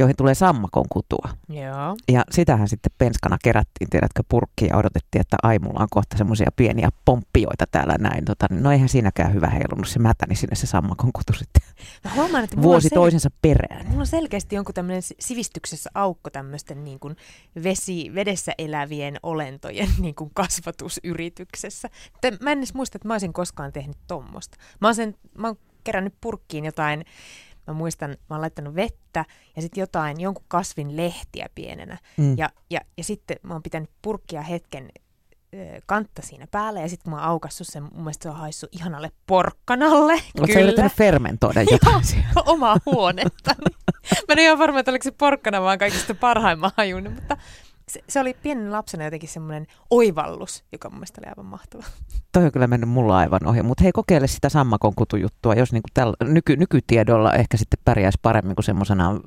joihin tulee sammakon kutua. Joo. Ja sitähän sitten penskana kerättiin, tiedätkö, purkkiin ja odotettiin, että ai, mulla on kohta semmoisia pieniä pomppioita täällä näin. Tota, niin no eihän siinäkään hyvä heilunut se mätäni sinne se sammakon kutu sitten Mä huomaan, että vuosi sel- toisensa perään. Mulla on selkeästi jonkun tämmöinen sivistyksessä aukko tämmöisten niin kuin vesi, vedessä elävien olentojen niin kuin kasvatusyrityksessä. Että mä en edes muista, että mä olisin koskaan tehnyt tommosta. Mä oon, sen, mä oon kerännyt purkkiin jotain, mä muistan, mä oon laittanut vettä ja sitten jotain, jonkun kasvin lehtiä pienenä. Mm. Ja, ja, ja sitten mä oon pitänyt purkkia hetken kantta siinä päällä ja sitten kun mä oon aukassut sen, mun mielestä se on haissut ihanalle porkkanalle. Oletko sä yrittänyt fermentoida jotain siellä? (laughs) omaa huonetta. mä en ole ihan varma, että oliko se porkkana vaan kaikista parhaimman hajun, mutta se, se oli pienen lapsena jotenkin semmoinen oivallus, joka mun mielestä oli aivan mahtava. (laughs) Toi on kyllä mennyt mulla aivan ohi, mutta hei kokeile sitä sammakon kutujuttua, jos niinku tällä, nyky, nykytiedolla ehkä sitten pärjäisi paremmin kuin semmoisena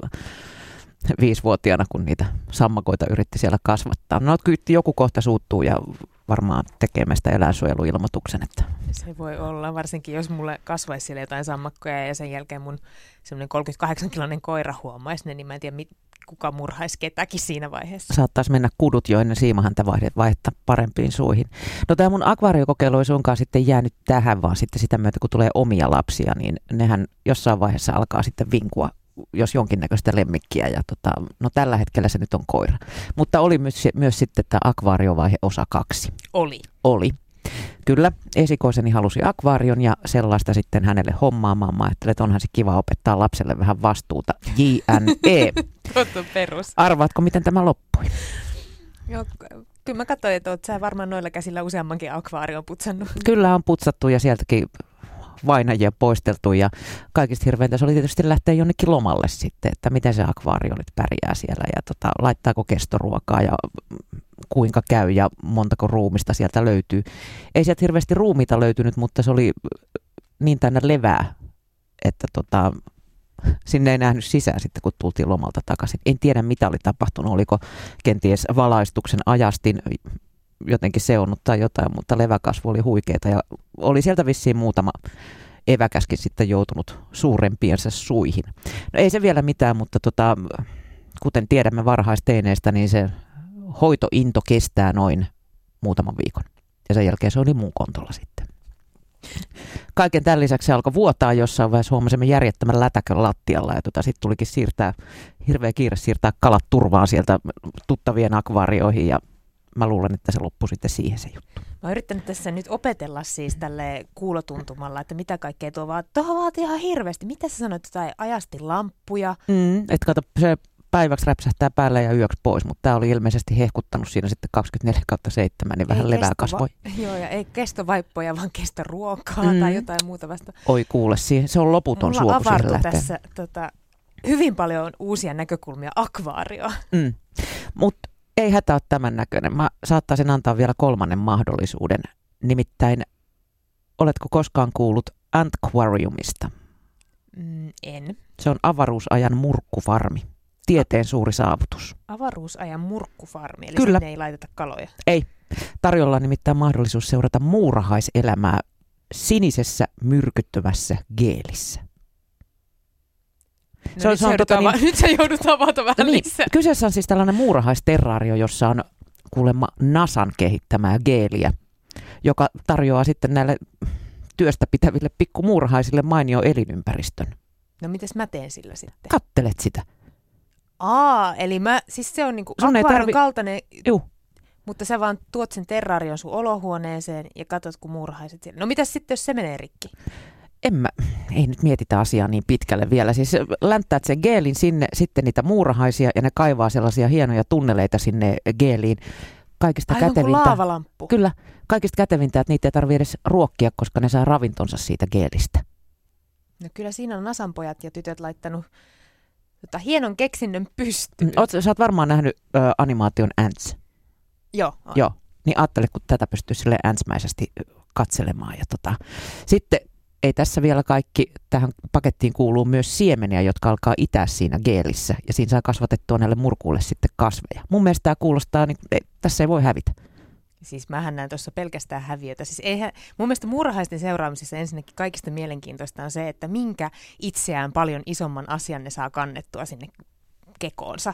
viisivuotiaana, kun niitä sammakoita yritti siellä kasvattaa. No kyytti joku kohta suuttuu ja varmaan tekee meistä eläinsuojeluilmoituksen. Että. Se voi olla, varsinkin jos mulle kasvaisi siellä jotain sammakkoja ja sen jälkeen mun semmoinen 38-kiloinen koira huomaisi ne, niin mä en tiedä, kuka murhaisi ketäkin siinä vaiheessa. Saattaisi mennä kudut jo ennen siimahanta vaihtaa parempiin suihin. No tämä mun akvaariokokeilu ei suinkaan sitten jäänyt tähän, vaan sitten sitä myötä, kun tulee omia lapsia, niin nehän jossain vaiheessa alkaa sitten vinkua jos jonkinnäköistä lemmikkiä. Ja tota, no tällä hetkellä se nyt on koira. Mutta oli myös, myös sitten tämä akvaariovaihe osa kaksi. Oli. Oli. Kyllä, esikoiseni halusi akvaarion ja sellaista sitten hänelle hommaamaan. Mä ajattelin, että onhan se kiva opettaa lapselle vähän vastuuta. JNE. (laughs) Totta perus. Arvaatko, miten tämä loppui? Joo, kyllä mä katsoin, että oot sä varmaan noilla käsillä useammankin akvaarion putsannut. Kyllä on putsattu ja sieltäkin vainajia poisteltu ja kaikista hirveintä se oli tietysti lähteä jonnekin lomalle sitten, että miten se akvaario nyt pärjää siellä ja tota, laittaako kestoruokaa ja kuinka käy ja montako ruumista sieltä löytyy. Ei sieltä hirveästi ruumiita löytynyt, mutta se oli niin täynnä levää, että tota, sinne ei nähnyt sisään sitten, kun tultiin lomalta takaisin. En tiedä, mitä oli tapahtunut. Oliko kenties valaistuksen ajastin jotenkin seonnut tai jotain, mutta leväkasvu oli huikeeta ja oli sieltä vissiin muutama eväkäskin sitten joutunut suurempiensa suihin. No ei se vielä mitään, mutta tota, kuten tiedämme varhaisteineistä, niin se hoitointo kestää noin muutaman viikon. Ja sen jälkeen se oli mun kontolla sitten. Kaiken tämän lisäksi se alkoi vuotaa jossain vaiheessa, huomasimme järjettömän lätäkön lattialla ja tota, sitten tulikin siirtää, hirveä kiire siirtää kalat turvaan sieltä tuttavien akvaarioihin ja mä luulen, että se loppui sitten siihen se juttu. Mä oon yrittänyt tässä nyt opetella siis tälle kuulotuntumalla, että mitä kaikkea tuo vaan, tuohon vaatii ihan hirveästi. Mitä sä sanoit, että ajasti lamppuja? Mm, että kato, se päiväksi räpsähtää päälle ja yöksi pois, mutta tämä oli ilmeisesti hehkuttanut siinä sitten 24 kautta 7, niin vähän ei levää kasvoi. (laughs) Joo, ja ei kestovaippoja, vaan kestoruokaa mm. tai jotain muuta vasta. Oi kuule, se on loputon Mulla siihen tässä tota, hyvin paljon uusia näkökulmia akvaarioon. Mm. Mutta ei hätä ole tämän näköinen. Mä saattaisin antaa vielä kolmannen mahdollisuuden. Nimittäin, oletko koskaan kuullut Antiquariumista? Mm, en. Se on avaruusajan murkkufarmi. Tieteen suuri saavutus. Avaruusajan murkkufarmi, eli Kyllä. sinne ei laiteta kaloja? Ei. Tarjolla on nimittäin mahdollisuus seurata muurahaiselämää sinisessä myrkyttömässä geelissä. No se on, nyt, se on, tota, niin, (laughs) nyt se joudut avata vähän no niin, lisää. Kyseessä on siis tällainen muurahaisterraario, jossa on kuulemma NASAn kehittämää geeliä, joka tarjoaa sitten näille työstä pitäville pikkumuurahaisille mainio elinympäristön. No mites mä teen sillä sitten? Kattelet sitä. Aa, eli mä, siis se on niinku akvaarion tarvi... kaltainen, Juh. mutta sä vaan tuot sen terrarion sun olohuoneeseen ja katsot, kun muurahaiset siellä. No mitäs sitten, jos se menee rikki? En mä, ei nyt mietitä asiaa niin pitkälle vielä. Siis länttäät sen geelin sinne, sitten niitä muurahaisia ja ne kaivaa sellaisia hienoja tunneleita sinne geeliin. Kaikista Aivan kätevintä. laavalamppu. Kyllä, kaikista kätevintä, että niitä ei tarvitse edes ruokkia, koska ne saa ravintonsa siitä geelistä. No kyllä siinä on Nasan pojat ja tytöt laittanut tota, hienon keksinnön pystyyn. Oot, sä oot varmaan nähnyt ö, animaation Ants. Joo. On. Joo. Niin ajattele, kun tätä pystyy sille äntsmäisesti katselemaan. Ja tota, sitten ei tässä vielä kaikki. Tähän pakettiin kuuluu myös siemeniä, jotka alkaa itää siinä geelissä. Ja siinä saa kasvatettua näille murkuille sitten kasveja. Mun mielestä tämä kuulostaa, niin ei, tässä ei voi hävitä. Siis mähän näen tuossa pelkästään häviötä. Siis eihän, mun mielestä muurahaisten seuraamisessa ensinnäkin kaikista mielenkiintoista on se, että minkä itseään paljon isomman asian ne saa kannettua sinne kekoonsa.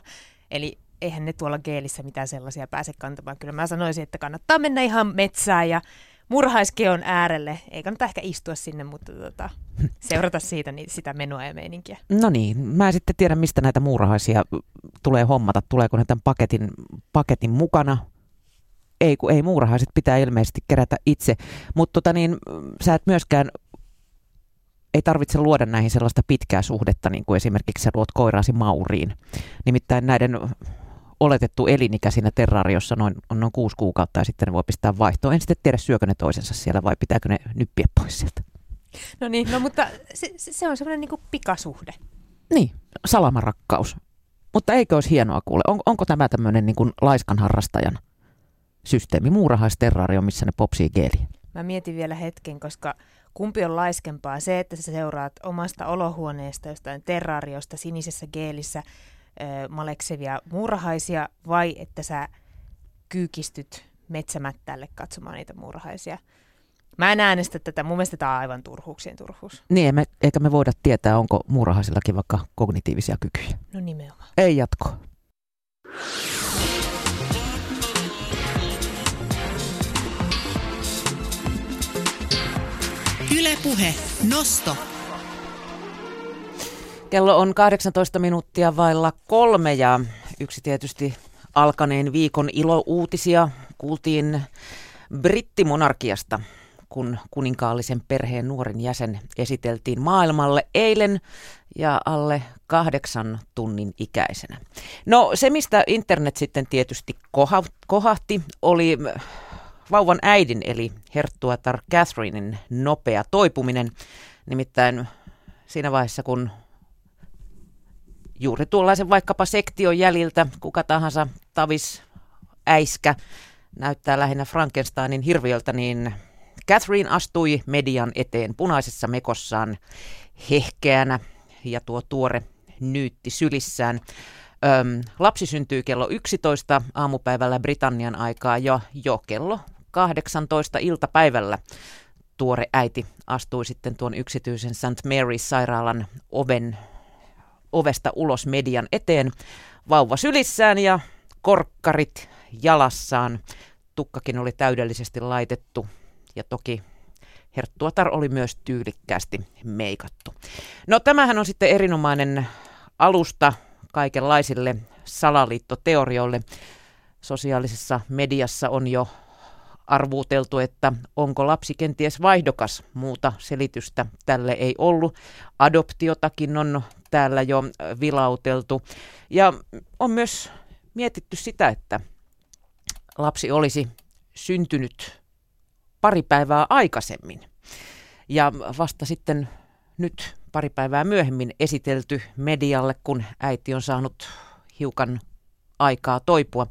Eli eihän ne tuolla geelissä mitään sellaisia pääse kantamaan. Kyllä mä sanoisin, että kannattaa mennä ihan metsään ja murhaiskeon äärelle. Ei kannata ehkä istua sinne, mutta tota, seurata siitä niin sitä menua ja meininkiä. No niin, mä en sitten tiedä, mistä näitä muurahaisia tulee hommata. Tuleeko ne tämän paketin, paketin mukana? Ei, kun ei muurahaiset pitää ilmeisesti kerätä itse. Mutta tota niin, sä et myöskään ei tarvitse luoda näihin sellaista pitkää suhdetta, niin kuin esimerkiksi sä luot koiraasi Mauriin. Nimittäin näiden oletettu elinikä siinä terraariossa noin, on noin kuusi kuukautta ja sitten ne voi pistää vaihtoon. En sitten tiedä, syökö ne toisensa siellä vai pitääkö ne nyppiä pois sieltä. No niin, no mutta se, se on semmoinen niin pikasuhde. Niin, salamarakkaus. Mutta eikö olisi hienoa kuule? On, onko tämä tämmöinen niin kuin laiskan harrastajan systeemi, muurahaisterraario, missä ne popsii geeliä? Mä mietin vielä hetken, koska kumpi on laiskempaa? Se, että sä seuraat omasta olohuoneesta jostain terraariosta sinisessä geelissä maleksevia muurahaisia vai että sä kyykistyt metsämättälle katsomaan niitä muurahaisia? Mä en äänestä tätä. Mun mielestä tämä on aivan turhuuksien turhuus. Niin, me, eikä me voida tietää, onko muurahaisillakin vaikka kognitiivisia kykyjä. No nimenomaan. Ei jatko. Ylepuhe Nosto. Kello on 18 minuuttia vailla kolme ja yksi tietysti alkaneen viikon ilouutisia kuultiin brittimonarkiasta, kun kuninkaallisen perheen nuorin jäsen esiteltiin maailmalle eilen ja alle kahdeksan tunnin ikäisenä. No se, mistä internet sitten tietysti koha, kohahti, oli vauvan äidin eli herttuatar Catherinein nopea toipuminen. Nimittäin siinä vaiheessa, kun juuri tuollaisen vaikkapa sektion jäljiltä kuka tahansa tavis äiskä näyttää lähinnä Frankensteinin hirviöltä, niin Catherine astui median eteen punaisessa mekossaan hehkeänä ja tuo tuore nyytti sylissään. Öm, lapsi syntyy kello 11 aamupäivällä Britannian aikaa ja jo kello 18 iltapäivällä tuore äiti astui sitten tuon yksityisen St. Mary's-sairaalan oven, ovesta ulos median eteen. Vauva sylissään ja korkkarit jalassaan. Tukkakin oli täydellisesti laitettu ja toki Herttuatar oli myös tyylikkäästi meikattu. No tämähän on sitten erinomainen alusta kaikenlaisille salaliittoteorioille. Sosiaalisessa mediassa on jo arvuuteltu, että onko lapsi kenties vaihdokas. Muuta selitystä tälle ei ollut. Adoptiotakin on täällä jo vilauteltu. Ja on myös mietitty sitä, että lapsi olisi syntynyt pari päivää aikaisemmin. Ja vasta sitten nyt pari päivää myöhemmin esitelty medialle, kun äiti on saanut hiukan aikaa toipua.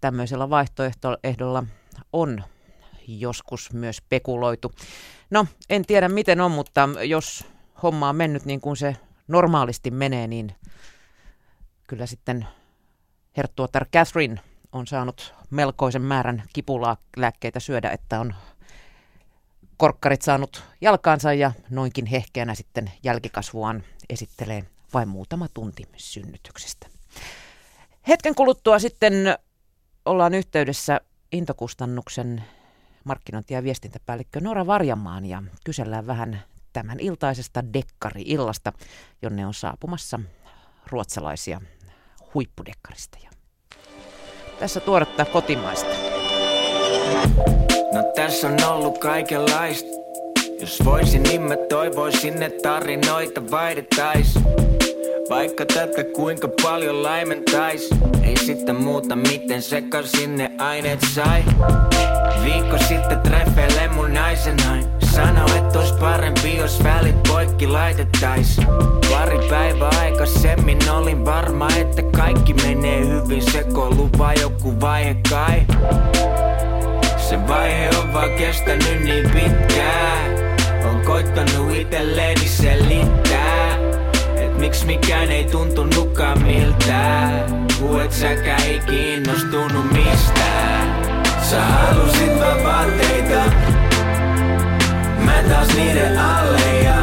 Tämmöisellä vaihtoehdolla on joskus myös spekuloitu. No, en tiedä miten on, mutta jos homma on mennyt niin kuin se normaalisti menee, niin kyllä sitten herttuotar Catherine on saanut melkoisen määrän kipulääkkeitä syödä, että on korkkarit saanut jalkaansa ja noinkin hehkeänä sitten jälkikasvuaan esittelee vain muutama tunti synnytyksestä. Hetken kuluttua sitten ollaan yhteydessä Intokustannuksen markkinointi- ja viestintäpäällikkö Nora Varjamaan ja kysellään vähän tämän iltaisesta dekkari-illasta, jonne on saapumassa ruotsalaisia huippudekkaristeja. Tässä tuoretta kotimaista. No tässä on ollut kaikenlaista. Jos voisin, niin mä toivoisin, että tarinoita vaihdetais. Vaikka tätä kuinka paljon laimentais Ei sitten muuta miten sekasin ne aineet sai. Viikko sitten treffeille mun naisen nain Sano, että ois parempi jos välit poikki laitettais Pari päivää aikaisemmin olin varma että kaikki menee hyvin. Sekoilu vai joku vaihe kai? Se vaihe on vaan kestänyt niin pitkään. On koittanut itselleeni selittää Miksi mikään ei tuntunutkaan miltään Ku et säkään ei kiinnostunut mistään. Sä halusit vaan vaatteita Mä taas niiden alle ja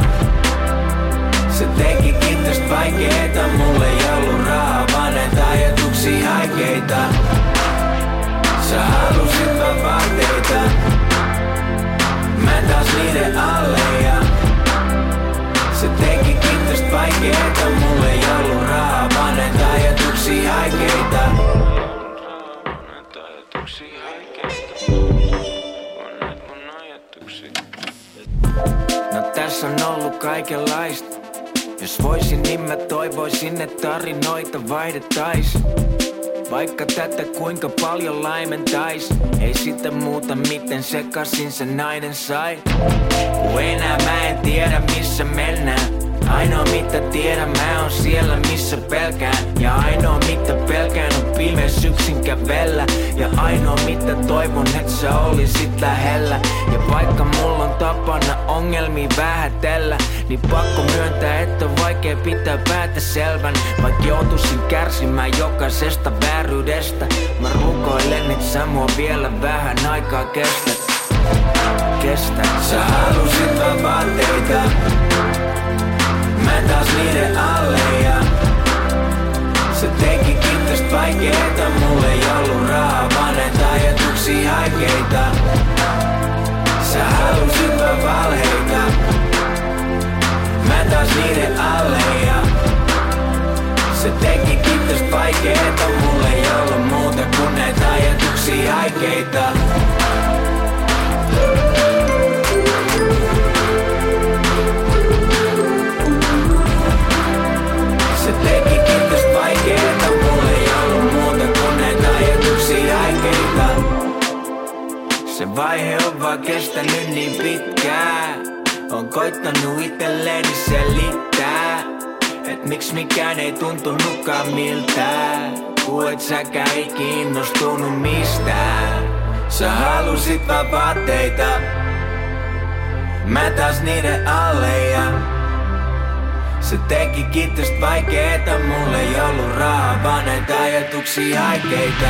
Se tekikin tästä vaikeeta. Mulle ei ollut rahaa vaan näitä ajatuksia haikeita Sä halusit vaan vaatteita Mä taas niiden alle ja Se tekikin tästä vaikeeta. Mulle ei ollut rahaa vaan näitä ajatuksia haikeita. No tässä on ollut kaikenlaista. Jos voisin, niin mä toivoisin, että tarinoita vaihdetais. Vaikka tätä kuinka paljon laimentais. Ei sitä muuta miten sekasin se nainen sai. Kun enää mä en tiedä missä mennään Ainoa mitä tiedän mä on siellä missä pelkään. Ja ainoa mitä pelkään on pimeys yksin kävellä. Ja ainoa mitä toivon et sä olisit lähellä. Ja vaikka mulla on tapana ongelmia vähätellä Niin pakko myöntää että on vaikea pitää päätä selvän. Vaikka joutuisin kärsimään jokaisesta vääryydestä. Mä rukoilen et sä mua vielä vähän aikaa kestä Kestä Sä halusit vaan vaatteita Mä taas niiden alle ja Se tekikin tästä vaikeeta. Mulle ei ollut rahaa, vaan näitä ajatuksia haikeita. Sä halusit vaan valheita. Mä taas niiden alle ja Se tekikin tästä vaikeeta. Mulle ei ollut muuta kuin näitä ajatuksia haikeita vaihe on vaan kestänyt niin pitkään. On koittanut itselleni selittää Et miksi mikään ei tuntunutkaan miltään. Kun et säkään ei kiinnostunut mistään. Sä halusit vaan vaatteita. Mä taas niiden alle ja se teki tästä vaikeeta, mulle ei ollut rahaa, vaan näitä ajatuksia haikeita.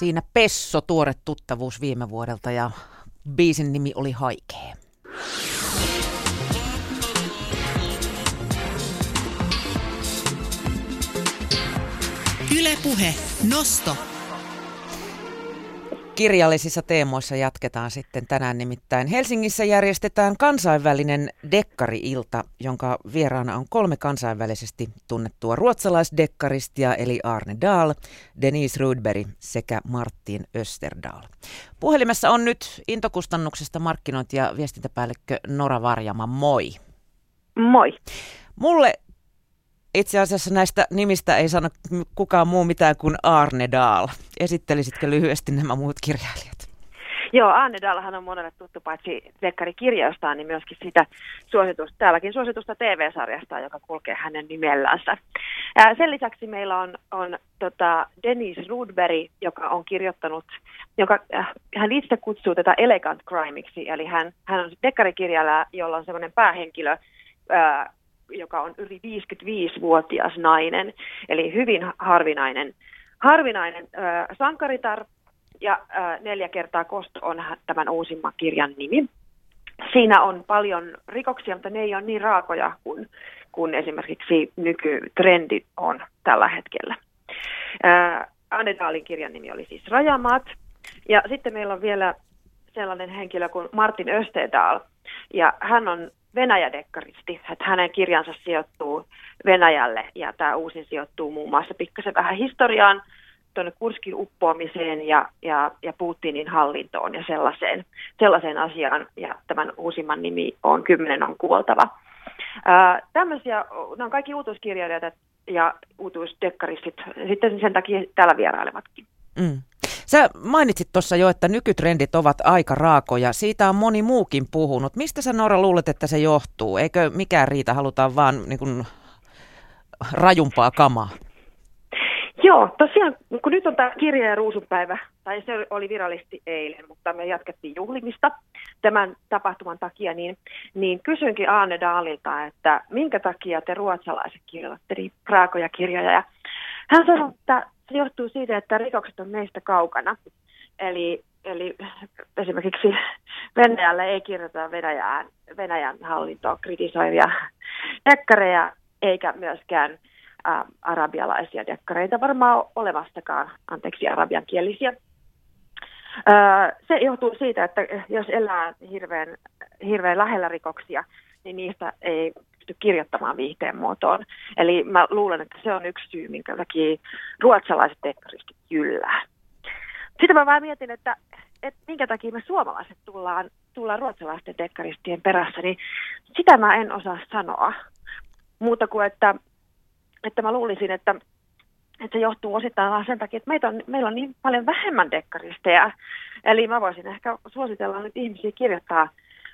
Siinä Pesso, tuore tuttavuus viime vuodelta ja biisin nimi oli Haikee. Ylepuhe Nosto. Kirjallisissa teemoissa jatketaan sitten tänään nimittäin. Helsingissä järjestetään kansainvälinen dekkari-ilta, jonka vieraana on kolme kansainvälisesti tunnettua ruotsalaisdekkaristia eli Arne Dahl, Denise Rudberg sekä Martin Österdahl. Puhelimessa on nyt Intokustannuksesta markkinointi- ja viestintäpäällikkö Nora Varjama. Moi. Moi. Mulle itse asiassa näistä nimistä ei sano kukaan muu mitään kuin Arne Dahl. Esittelisitkö lyhyesti nämä muut kirjailijat? Joo, Arne Dahlhan on monelle tuttu paitsi dekkarikirjoistaan, niin myöskin sitä suositusta, täälläkin suositusta TV-sarjasta, joka kulkee hänen nimellänsä. Sen lisäksi meillä on, on tota Denise Rudberg, joka on kirjoittanut, joka, äh, hän itse kutsuu tätä elegant crimeiksi, eli hän, hän on dekkarikirjailija, jolla on semmoinen päähenkilö, ää, joka on yli 55-vuotias nainen, eli hyvin harvinainen, harvinainen äh, sankaritar, ja äh, neljä kertaa kosto on tämän uusimman kirjan nimi. Siinä on paljon rikoksia, mutta ne ei ole niin raakoja kuin, kuin esimerkiksi nykytrendi on tällä hetkellä. Äh, Anne Dahlin kirjan nimi oli siis Rajamaat. Ja sitten meillä on vielä sellainen henkilö kuin Martin Östedal, ja hän on Venäjä-dekkaristi, että hänen kirjansa sijoittuu Venäjälle ja tämä uusin sijoittuu muun muassa pikkasen vähän historiaan, tuonne Kurskin uppoamiseen ja, ja, ja Putinin hallintoon ja sellaiseen, sellaiseen asiaan. Ja tämän uusimman nimi on Kymmenen on kuoltava. Tämmöisiä, nämä on kaikki uutuuskirjailijat ja uutuusdekkaristit, sitten sen takia täällä vierailevatkin. Mm. Sä mainitsit tuossa jo, että nykytrendit ovat aika raakoja. Siitä on moni muukin puhunut. Mistä sä Noora luulet, että se johtuu? Eikö mikään riitä, halutaan vaan niin kuin, rajumpaa kamaa? Joo, tosiaan, kun nyt on tämä kirja- ja ruusunpäivä, tai se oli virallisesti eilen, mutta me jatkettiin juhlimista tämän tapahtuman takia, niin, niin kysynkin Arne Daalilta, että minkä takia te ruotsalaiset kirjoitatte niin raakoja kirjoja. Ja hän sanoi, että se johtuu siitä, että rikokset on meistä kaukana. Eli, eli esimerkiksi Venäjälle ei kirjoita Venäjään, Venäjän hallintoa kritisoivia dekkareja, eikä myöskään ä, arabialaisia dekkareita varmaan olemassakaan, anteeksi, arabiankielisiä. Ö, se johtuu siitä, että jos elää hirveän, hirveän lähellä rikoksia, niin niistä ei pysty kirjoittamaan viihteen muotoon. Eli mä luulen, että se on yksi syy, minkä takia ruotsalaiset dekkaristit jyllää. Sitten mä vaan mietin, että, että minkä takia me suomalaiset tullaan, tullaan ruotsalaisten dekkaristien perässä, niin sitä mä en osaa sanoa. Muuta kuin, että, että mä luulisin, että, että se johtuu osittain vaan sen takia, että meitä on, meillä on niin paljon vähemmän dekkaristeja. Eli mä voisin ehkä suositella nyt ihmisiä kirjoittaa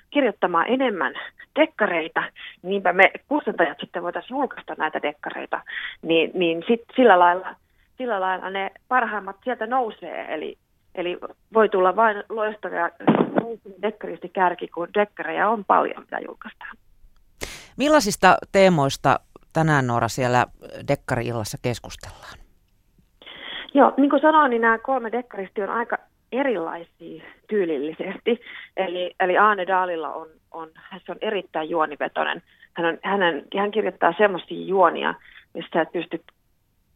kirjoittamaan enemmän dekkareita, niinpä me kustantajat sitten voitaisiin julkaista näitä dekkareita, niin, niin sit sillä, lailla, sillä lailla ne parhaimmat sieltä nousee, eli, eli voi tulla vain loistavia dekkaristi kärki, kun dekkareja on paljon, mitä julkaistaan. Millaisista teemoista tänään Noora siellä Dekkari-illassa keskustellaan? Joo, niin kuin sanoin, niin nämä kolme dekkaristi on aika erilaisia tyylillisesti. Eli, eli Aane Daalilla on, on, se on erittäin juonivetoinen. Hän, on, hänen, hän kirjoittaa semmoisia juonia, mistä et pysty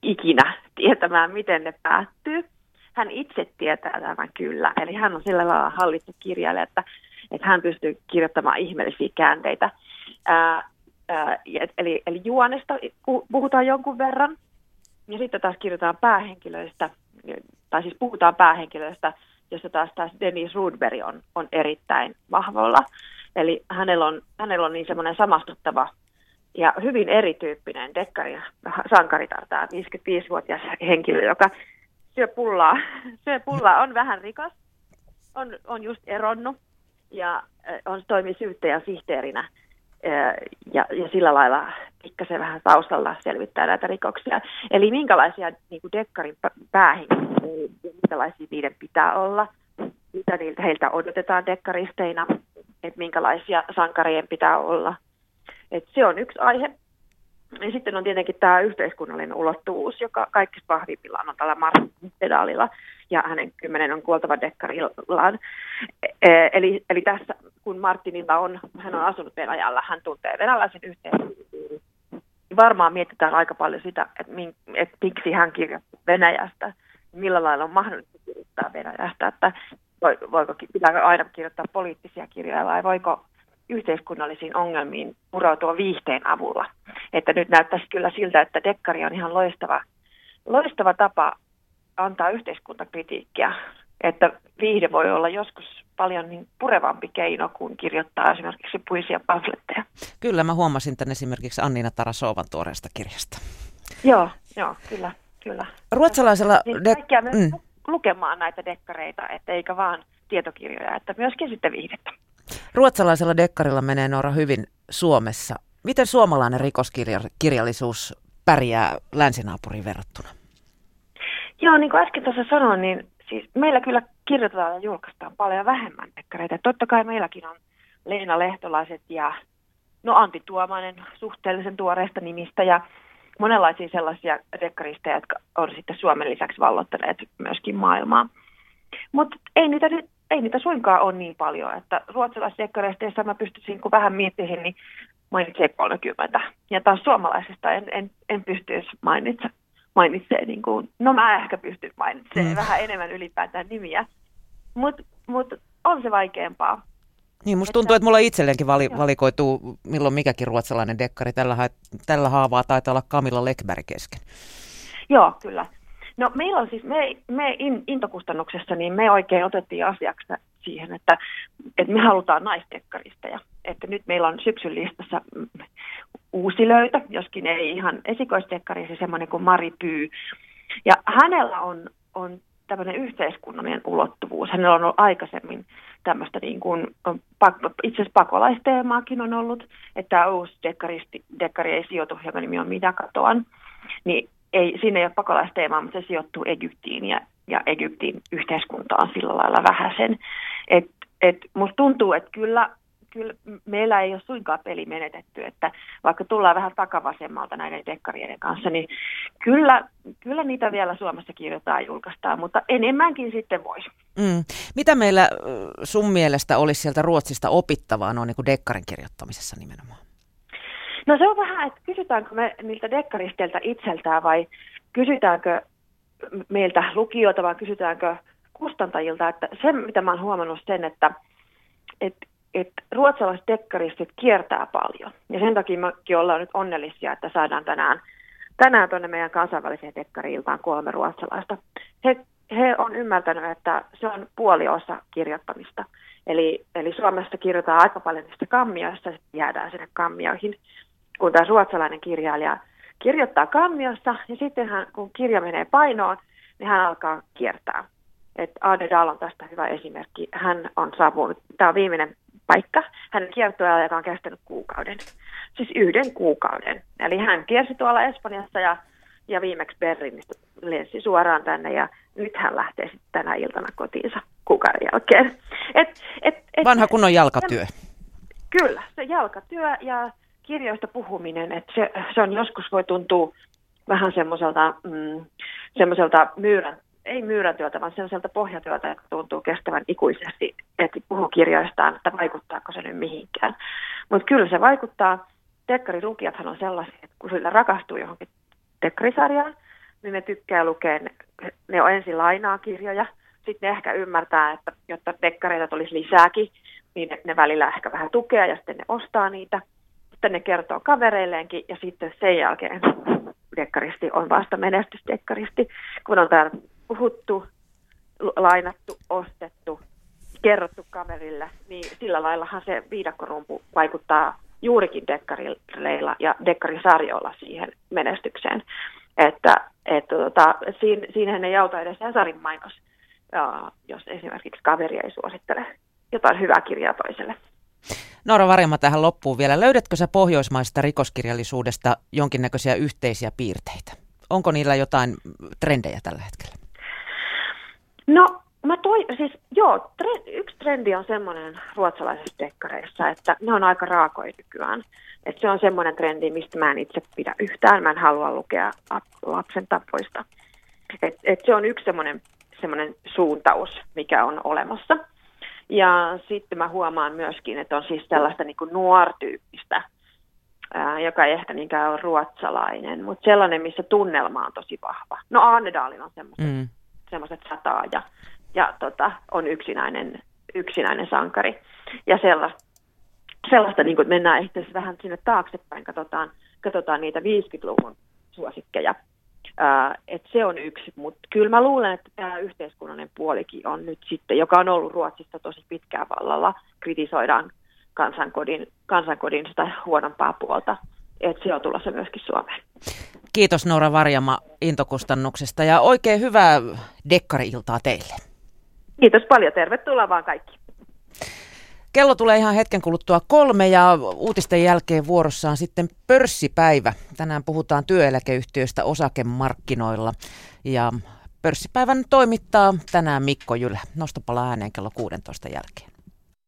ikinä tietämään, miten ne päättyy. Hän itse tietää tämän kyllä. Eli hän on sillä lailla hallittu kirjailija, että, että hän pystyy kirjoittamaan ihmeellisiä käänteitä. Ää, ää, eli, eli juonesta puhutaan jonkun verran. Ja sitten taas kirjoitetaan päähenkilöistä tai siis puhutaan päähenkilöistä, jossa taas taas Dennis Rudberg on, on erittäin vahvolla. Eli hänellä on, hänellä on niin semmoinen samastuttava ja hyvin erityyppinen dekkari sankaritar, tämä 55-vuotias henkilö, joka syö pullaa, (laughs) syö pullaa, on vähän rikas, on, on just eronnut ja on toimii syyttäjän sihteerinä ja, ja sillä lailla pikkasen vähän taustalla selvittää näitä rikoksia. Eli minkälaisia niin kuin dekkarin päähenkilöitä, minkälaisia niiden pitää olla, mitä niiltä heiltä odotetaan dekkaristeina, että minkälaisia sankarien pitää olla. Et se on yksi aihe. Ja sitten on tietenkin tämä yhteiskunnallinen ulottuvuus, joka kaikista vahvimmillaan on tällä Martin pedaalilla ja hänen kymmenen on kuoltava dekkarillaan. E, eli, eli tässä, kun Martinilla on, hän on asunut Venäjällä, hän tuntee venäläisen yhteiskunnan, varmaan mietitään aika paljon sitä, että, min, että miksi hän kirjoittaa Venäjästä, millä lailla on mahdollista kirjoittaa Venäjästä, että voiko, pitääkö aina kirjoittaa poliittisia kirjoja vai voiko yhteiskunnallisiin ongelmiin purautua viihteen avulla. Että nyt näyttäisi kyllä siltä, että dekkari on ihan loistava, loistava tapa antaa yhteiskuntakritiikkiä, että viihde voi olla joskus paljon niin purevampi keino kuin kirjoittaa esimerkiksi puisia pamfletteja. Kyllä, mä huomasin tämän esimerkiksi Annina Tarasovan tuoreesta kirjasta. Joo, joo, kyllä, kyllä. Ruotsalaisella... Niin de- kaikkia myös mm. lukemaan näitä dekkareita, että eikä vaan tietokirjoja, että myöskin sitten viihdettä. Ruotsalaisella dekkarilla menee Noora hyvin Suomessa. Miten suomalainen rikoskirjallisuus pärjää länsinaapuriin verrattuna? Joo, niin kuin äsken tuossa sanoin, niin siis meillä kyllä kirjoitetaan ja julkaistaan paljon vähemmän dekkareita. Totta kai meilläkin on Leena Lehtolaiset ja no Antti Tuomainen suhteellisen tuoreesta nimistä ja monenlaisia sellaisia dekkaristeja, jotka on sitten Suomen lisäksi vallottaneet myöskin maailmaa. Mutta ei niitä ei niitä suinkaan ole niin paljon, että ruotsalaisdekkareista mä pystyisin kun vähän miettimään, niin mainitsee 30. Ja taas suomalaisista en, en, en pystyisi mainitse, mainitsee, niin kuin, no mä ehkä pystyn mainitsemaan mm. vähän enemmän ylipäätään nimiä, mutta mut on se vaikeampaa. Niin, musta tuntuu, että mulla itselleenkin vali, valikoituu milloin mikäkin ruotsalainen dekkari. Tällä, tällä haavaa taitaa olla Kamilla Lekberg kesken. Joo, kyllä. No meillä on siis, me, me in, intokustannuksessa, niin me oikein otettiin asiaksi siihen, että, että me halutaan naisdekkaristeja. Että nyt meillä on syksyn listassa uusi löytö, joskin ei ihan esikoisdekkari, se semmoinen kuin Mari Pyy. Ja hänellä on, on tämmöinen yhteiskunnallinen ulottuvuus. Hänellä on ollut aikaisemmin tämmöistä niin kuin, itse asiassa pakolaisteemaakin on ollut, että tämä uusi dekkari ei sijoitu, joka nimi on Mitä katoan. Niin ei, siinä ei ole pakolaisteemaa, mutta se sijoittuu Egyptiin ja, ja Egyptin yhteiskunta on sillä lailla vähäisen. Et, et musta tuntuu, että kyllä, kyllä meillä ei ole suinkaan peli menetetty, että vaikka tullaan vähän takavasemmalta näiden dekkarien kanssa, niin kyllä, kyllä niitä vielä Suomessa kirjoitetaan ja julkaistaan, mutta enemmänkin sitten voisi. Mm. Mitä meillä sun mielestä olisi sieltä Ruotsista opittavaa noin niin kuin dekkarin kirjoittamisessa nimenomaan? No se on vähän, että kysytäänkö me niiltä dekkaristeilta itseltään vai kysytäänkö meiltä lukijoilta vai kysytäänkö kustantajilta, että se mitä mä oon huomannut sen, että et, et ruotsalaiset dekkaristit kiertää paljon. Ja sen takia mekin ollaan nyt onnellisia, että saadaan tänään, tänään tuonne meidän kansainväliseen dekkariiltaan kolme ruotsalaista. He, he on ymmärtänyt, että se on puoli osa kirjoittamista. Eli, eli Suomessa kirjoitetaan aika paljon niistä kammioista, ja jäädään sinne kammioihin, kun tämä ruotsalainen kirjailija kirjoittaa kammiossa, ja sitten hän, kun kirja menee painoon, niin hän alkaa kiertää. Et Ade Dahl on tästä hyvä esimerkki. Hän on saapunut, tämä on viimeinen paikka, hänen kiertoajalla, joka on kestänyt kuukauden. Siis yhden kuukauden. Eli hän kiersi tuolla Espanjassa ja, ja viimeksi Berliinistä lensi suoraan tänne ja nyt hän lähtee sitten tänä iltana kotiinsa kuukauden jälkeen. Et, et, et, Vanha kunnon jalkatyö. Kyllä, se jalkatyö ja kirjoista puhuminen, että se, se on joskus voi tuntua vähän semmoiselta, mm, semmoiselta myyrän ei myyrätyötä, vaan sellaiselta pohjatyötä, joka tuntuu kestävän ikuisesti, että puhuu kirjoistaan, että vaikuttaako se nyt mihinkään. Mutta kyllä se vaikuttaa. Tekkarilukijathan on sellaisia, että kun sillä rakastuu johonkin tekkarisarjaan, niin ne tykkää lukea, ne, ne on ensin lainaa kirjoja, sitten ne ehkä ymmärtää, että jotta dekkareita tulisi lisääkin, niin ne, ne välillä ehkä vähän tukea ja sitten ne ostaa niitä. Sitten ne kertoo kavereilleenkin ja sitten sen jälkeen dekkaristi on vasta menestysdekkaristi, kun on täällä puhuttu, lainattu, ostettu, kerrottu kaverille, niin sillä laillahan se viidakkorumpu vaikuttaa juurikin dekkarileilla ja dekkarisarjoilla siihen menestykseen. Että, että tota, siinä, siinähän ei auta edes Hesarin mainos, jos esimerkiksi kaveri ei suosittele jotain hyvää kirjaa toiselle. Noora Varjama tähän loppuun vielä. Löydätkö sä pohjoismaisesta rikoskirjallisuudesta jonkinnäköisiä yhteisiä piirteitä? Onko niillä jotain trendejä tällä hetkellä? No, mä toi, siis joo, tre, yksi trendi on semmoinen ruotsalaisissa dekkareissa, että ne on aika raakoja nykyään. Et se on semmoinen trendi, mistä mä en itse pidä yhtään. Mä en halua lukea lapsen tapoista. Et, et se on yksi semmoinen, semmoinen suuntaus, mikä on olemassa. Ja sitten mä huomaan myöskin, että on siis tällaista niin kuin nuortyyppistä, ää, joka ei ehkä niinkään ole ruotsalainen, mutta sellainen, missä tunnelma on tosi vahva. No Arnedalin on semmoista. Mm semmoiset sataa ja, ja tota, on yksinäinen, yksinäinen sankari. Ja sellaista, sellaista niin kuin, että mennään ehkä vähän sinne taaksepäin, katsotaan, katsotaan niitä 50-luvun suosikkeja. Uh, et se on yksi, mutta kyllä mä luulen, että tämä yhteiskunnallinen puolikin on nyt sitten, joka on ollut Ruotsista tosi pitkään vallalla, kritisoidaan kansankodin, kansankodin sitä huonompaa puolta, että se on tulossa myöskin Suomeen. Kiitos Noora Varjama intokustannuksesta ja oikein hyvää dekkari-iltaa teille. Kiitos paljon, tervetuloa vaan kaikki. Kello tulee ihan hetken kuluttua kolme ja uutisten jälkeen vuorossa on sitten pörssipäivä. Tänään puhutaan työeläkeyhtiöistä osakemarkkinoilla ja pörssipäivän toimittaa tänään Mikko Jylä. Nostapala ääneen kello 16 jälkeen.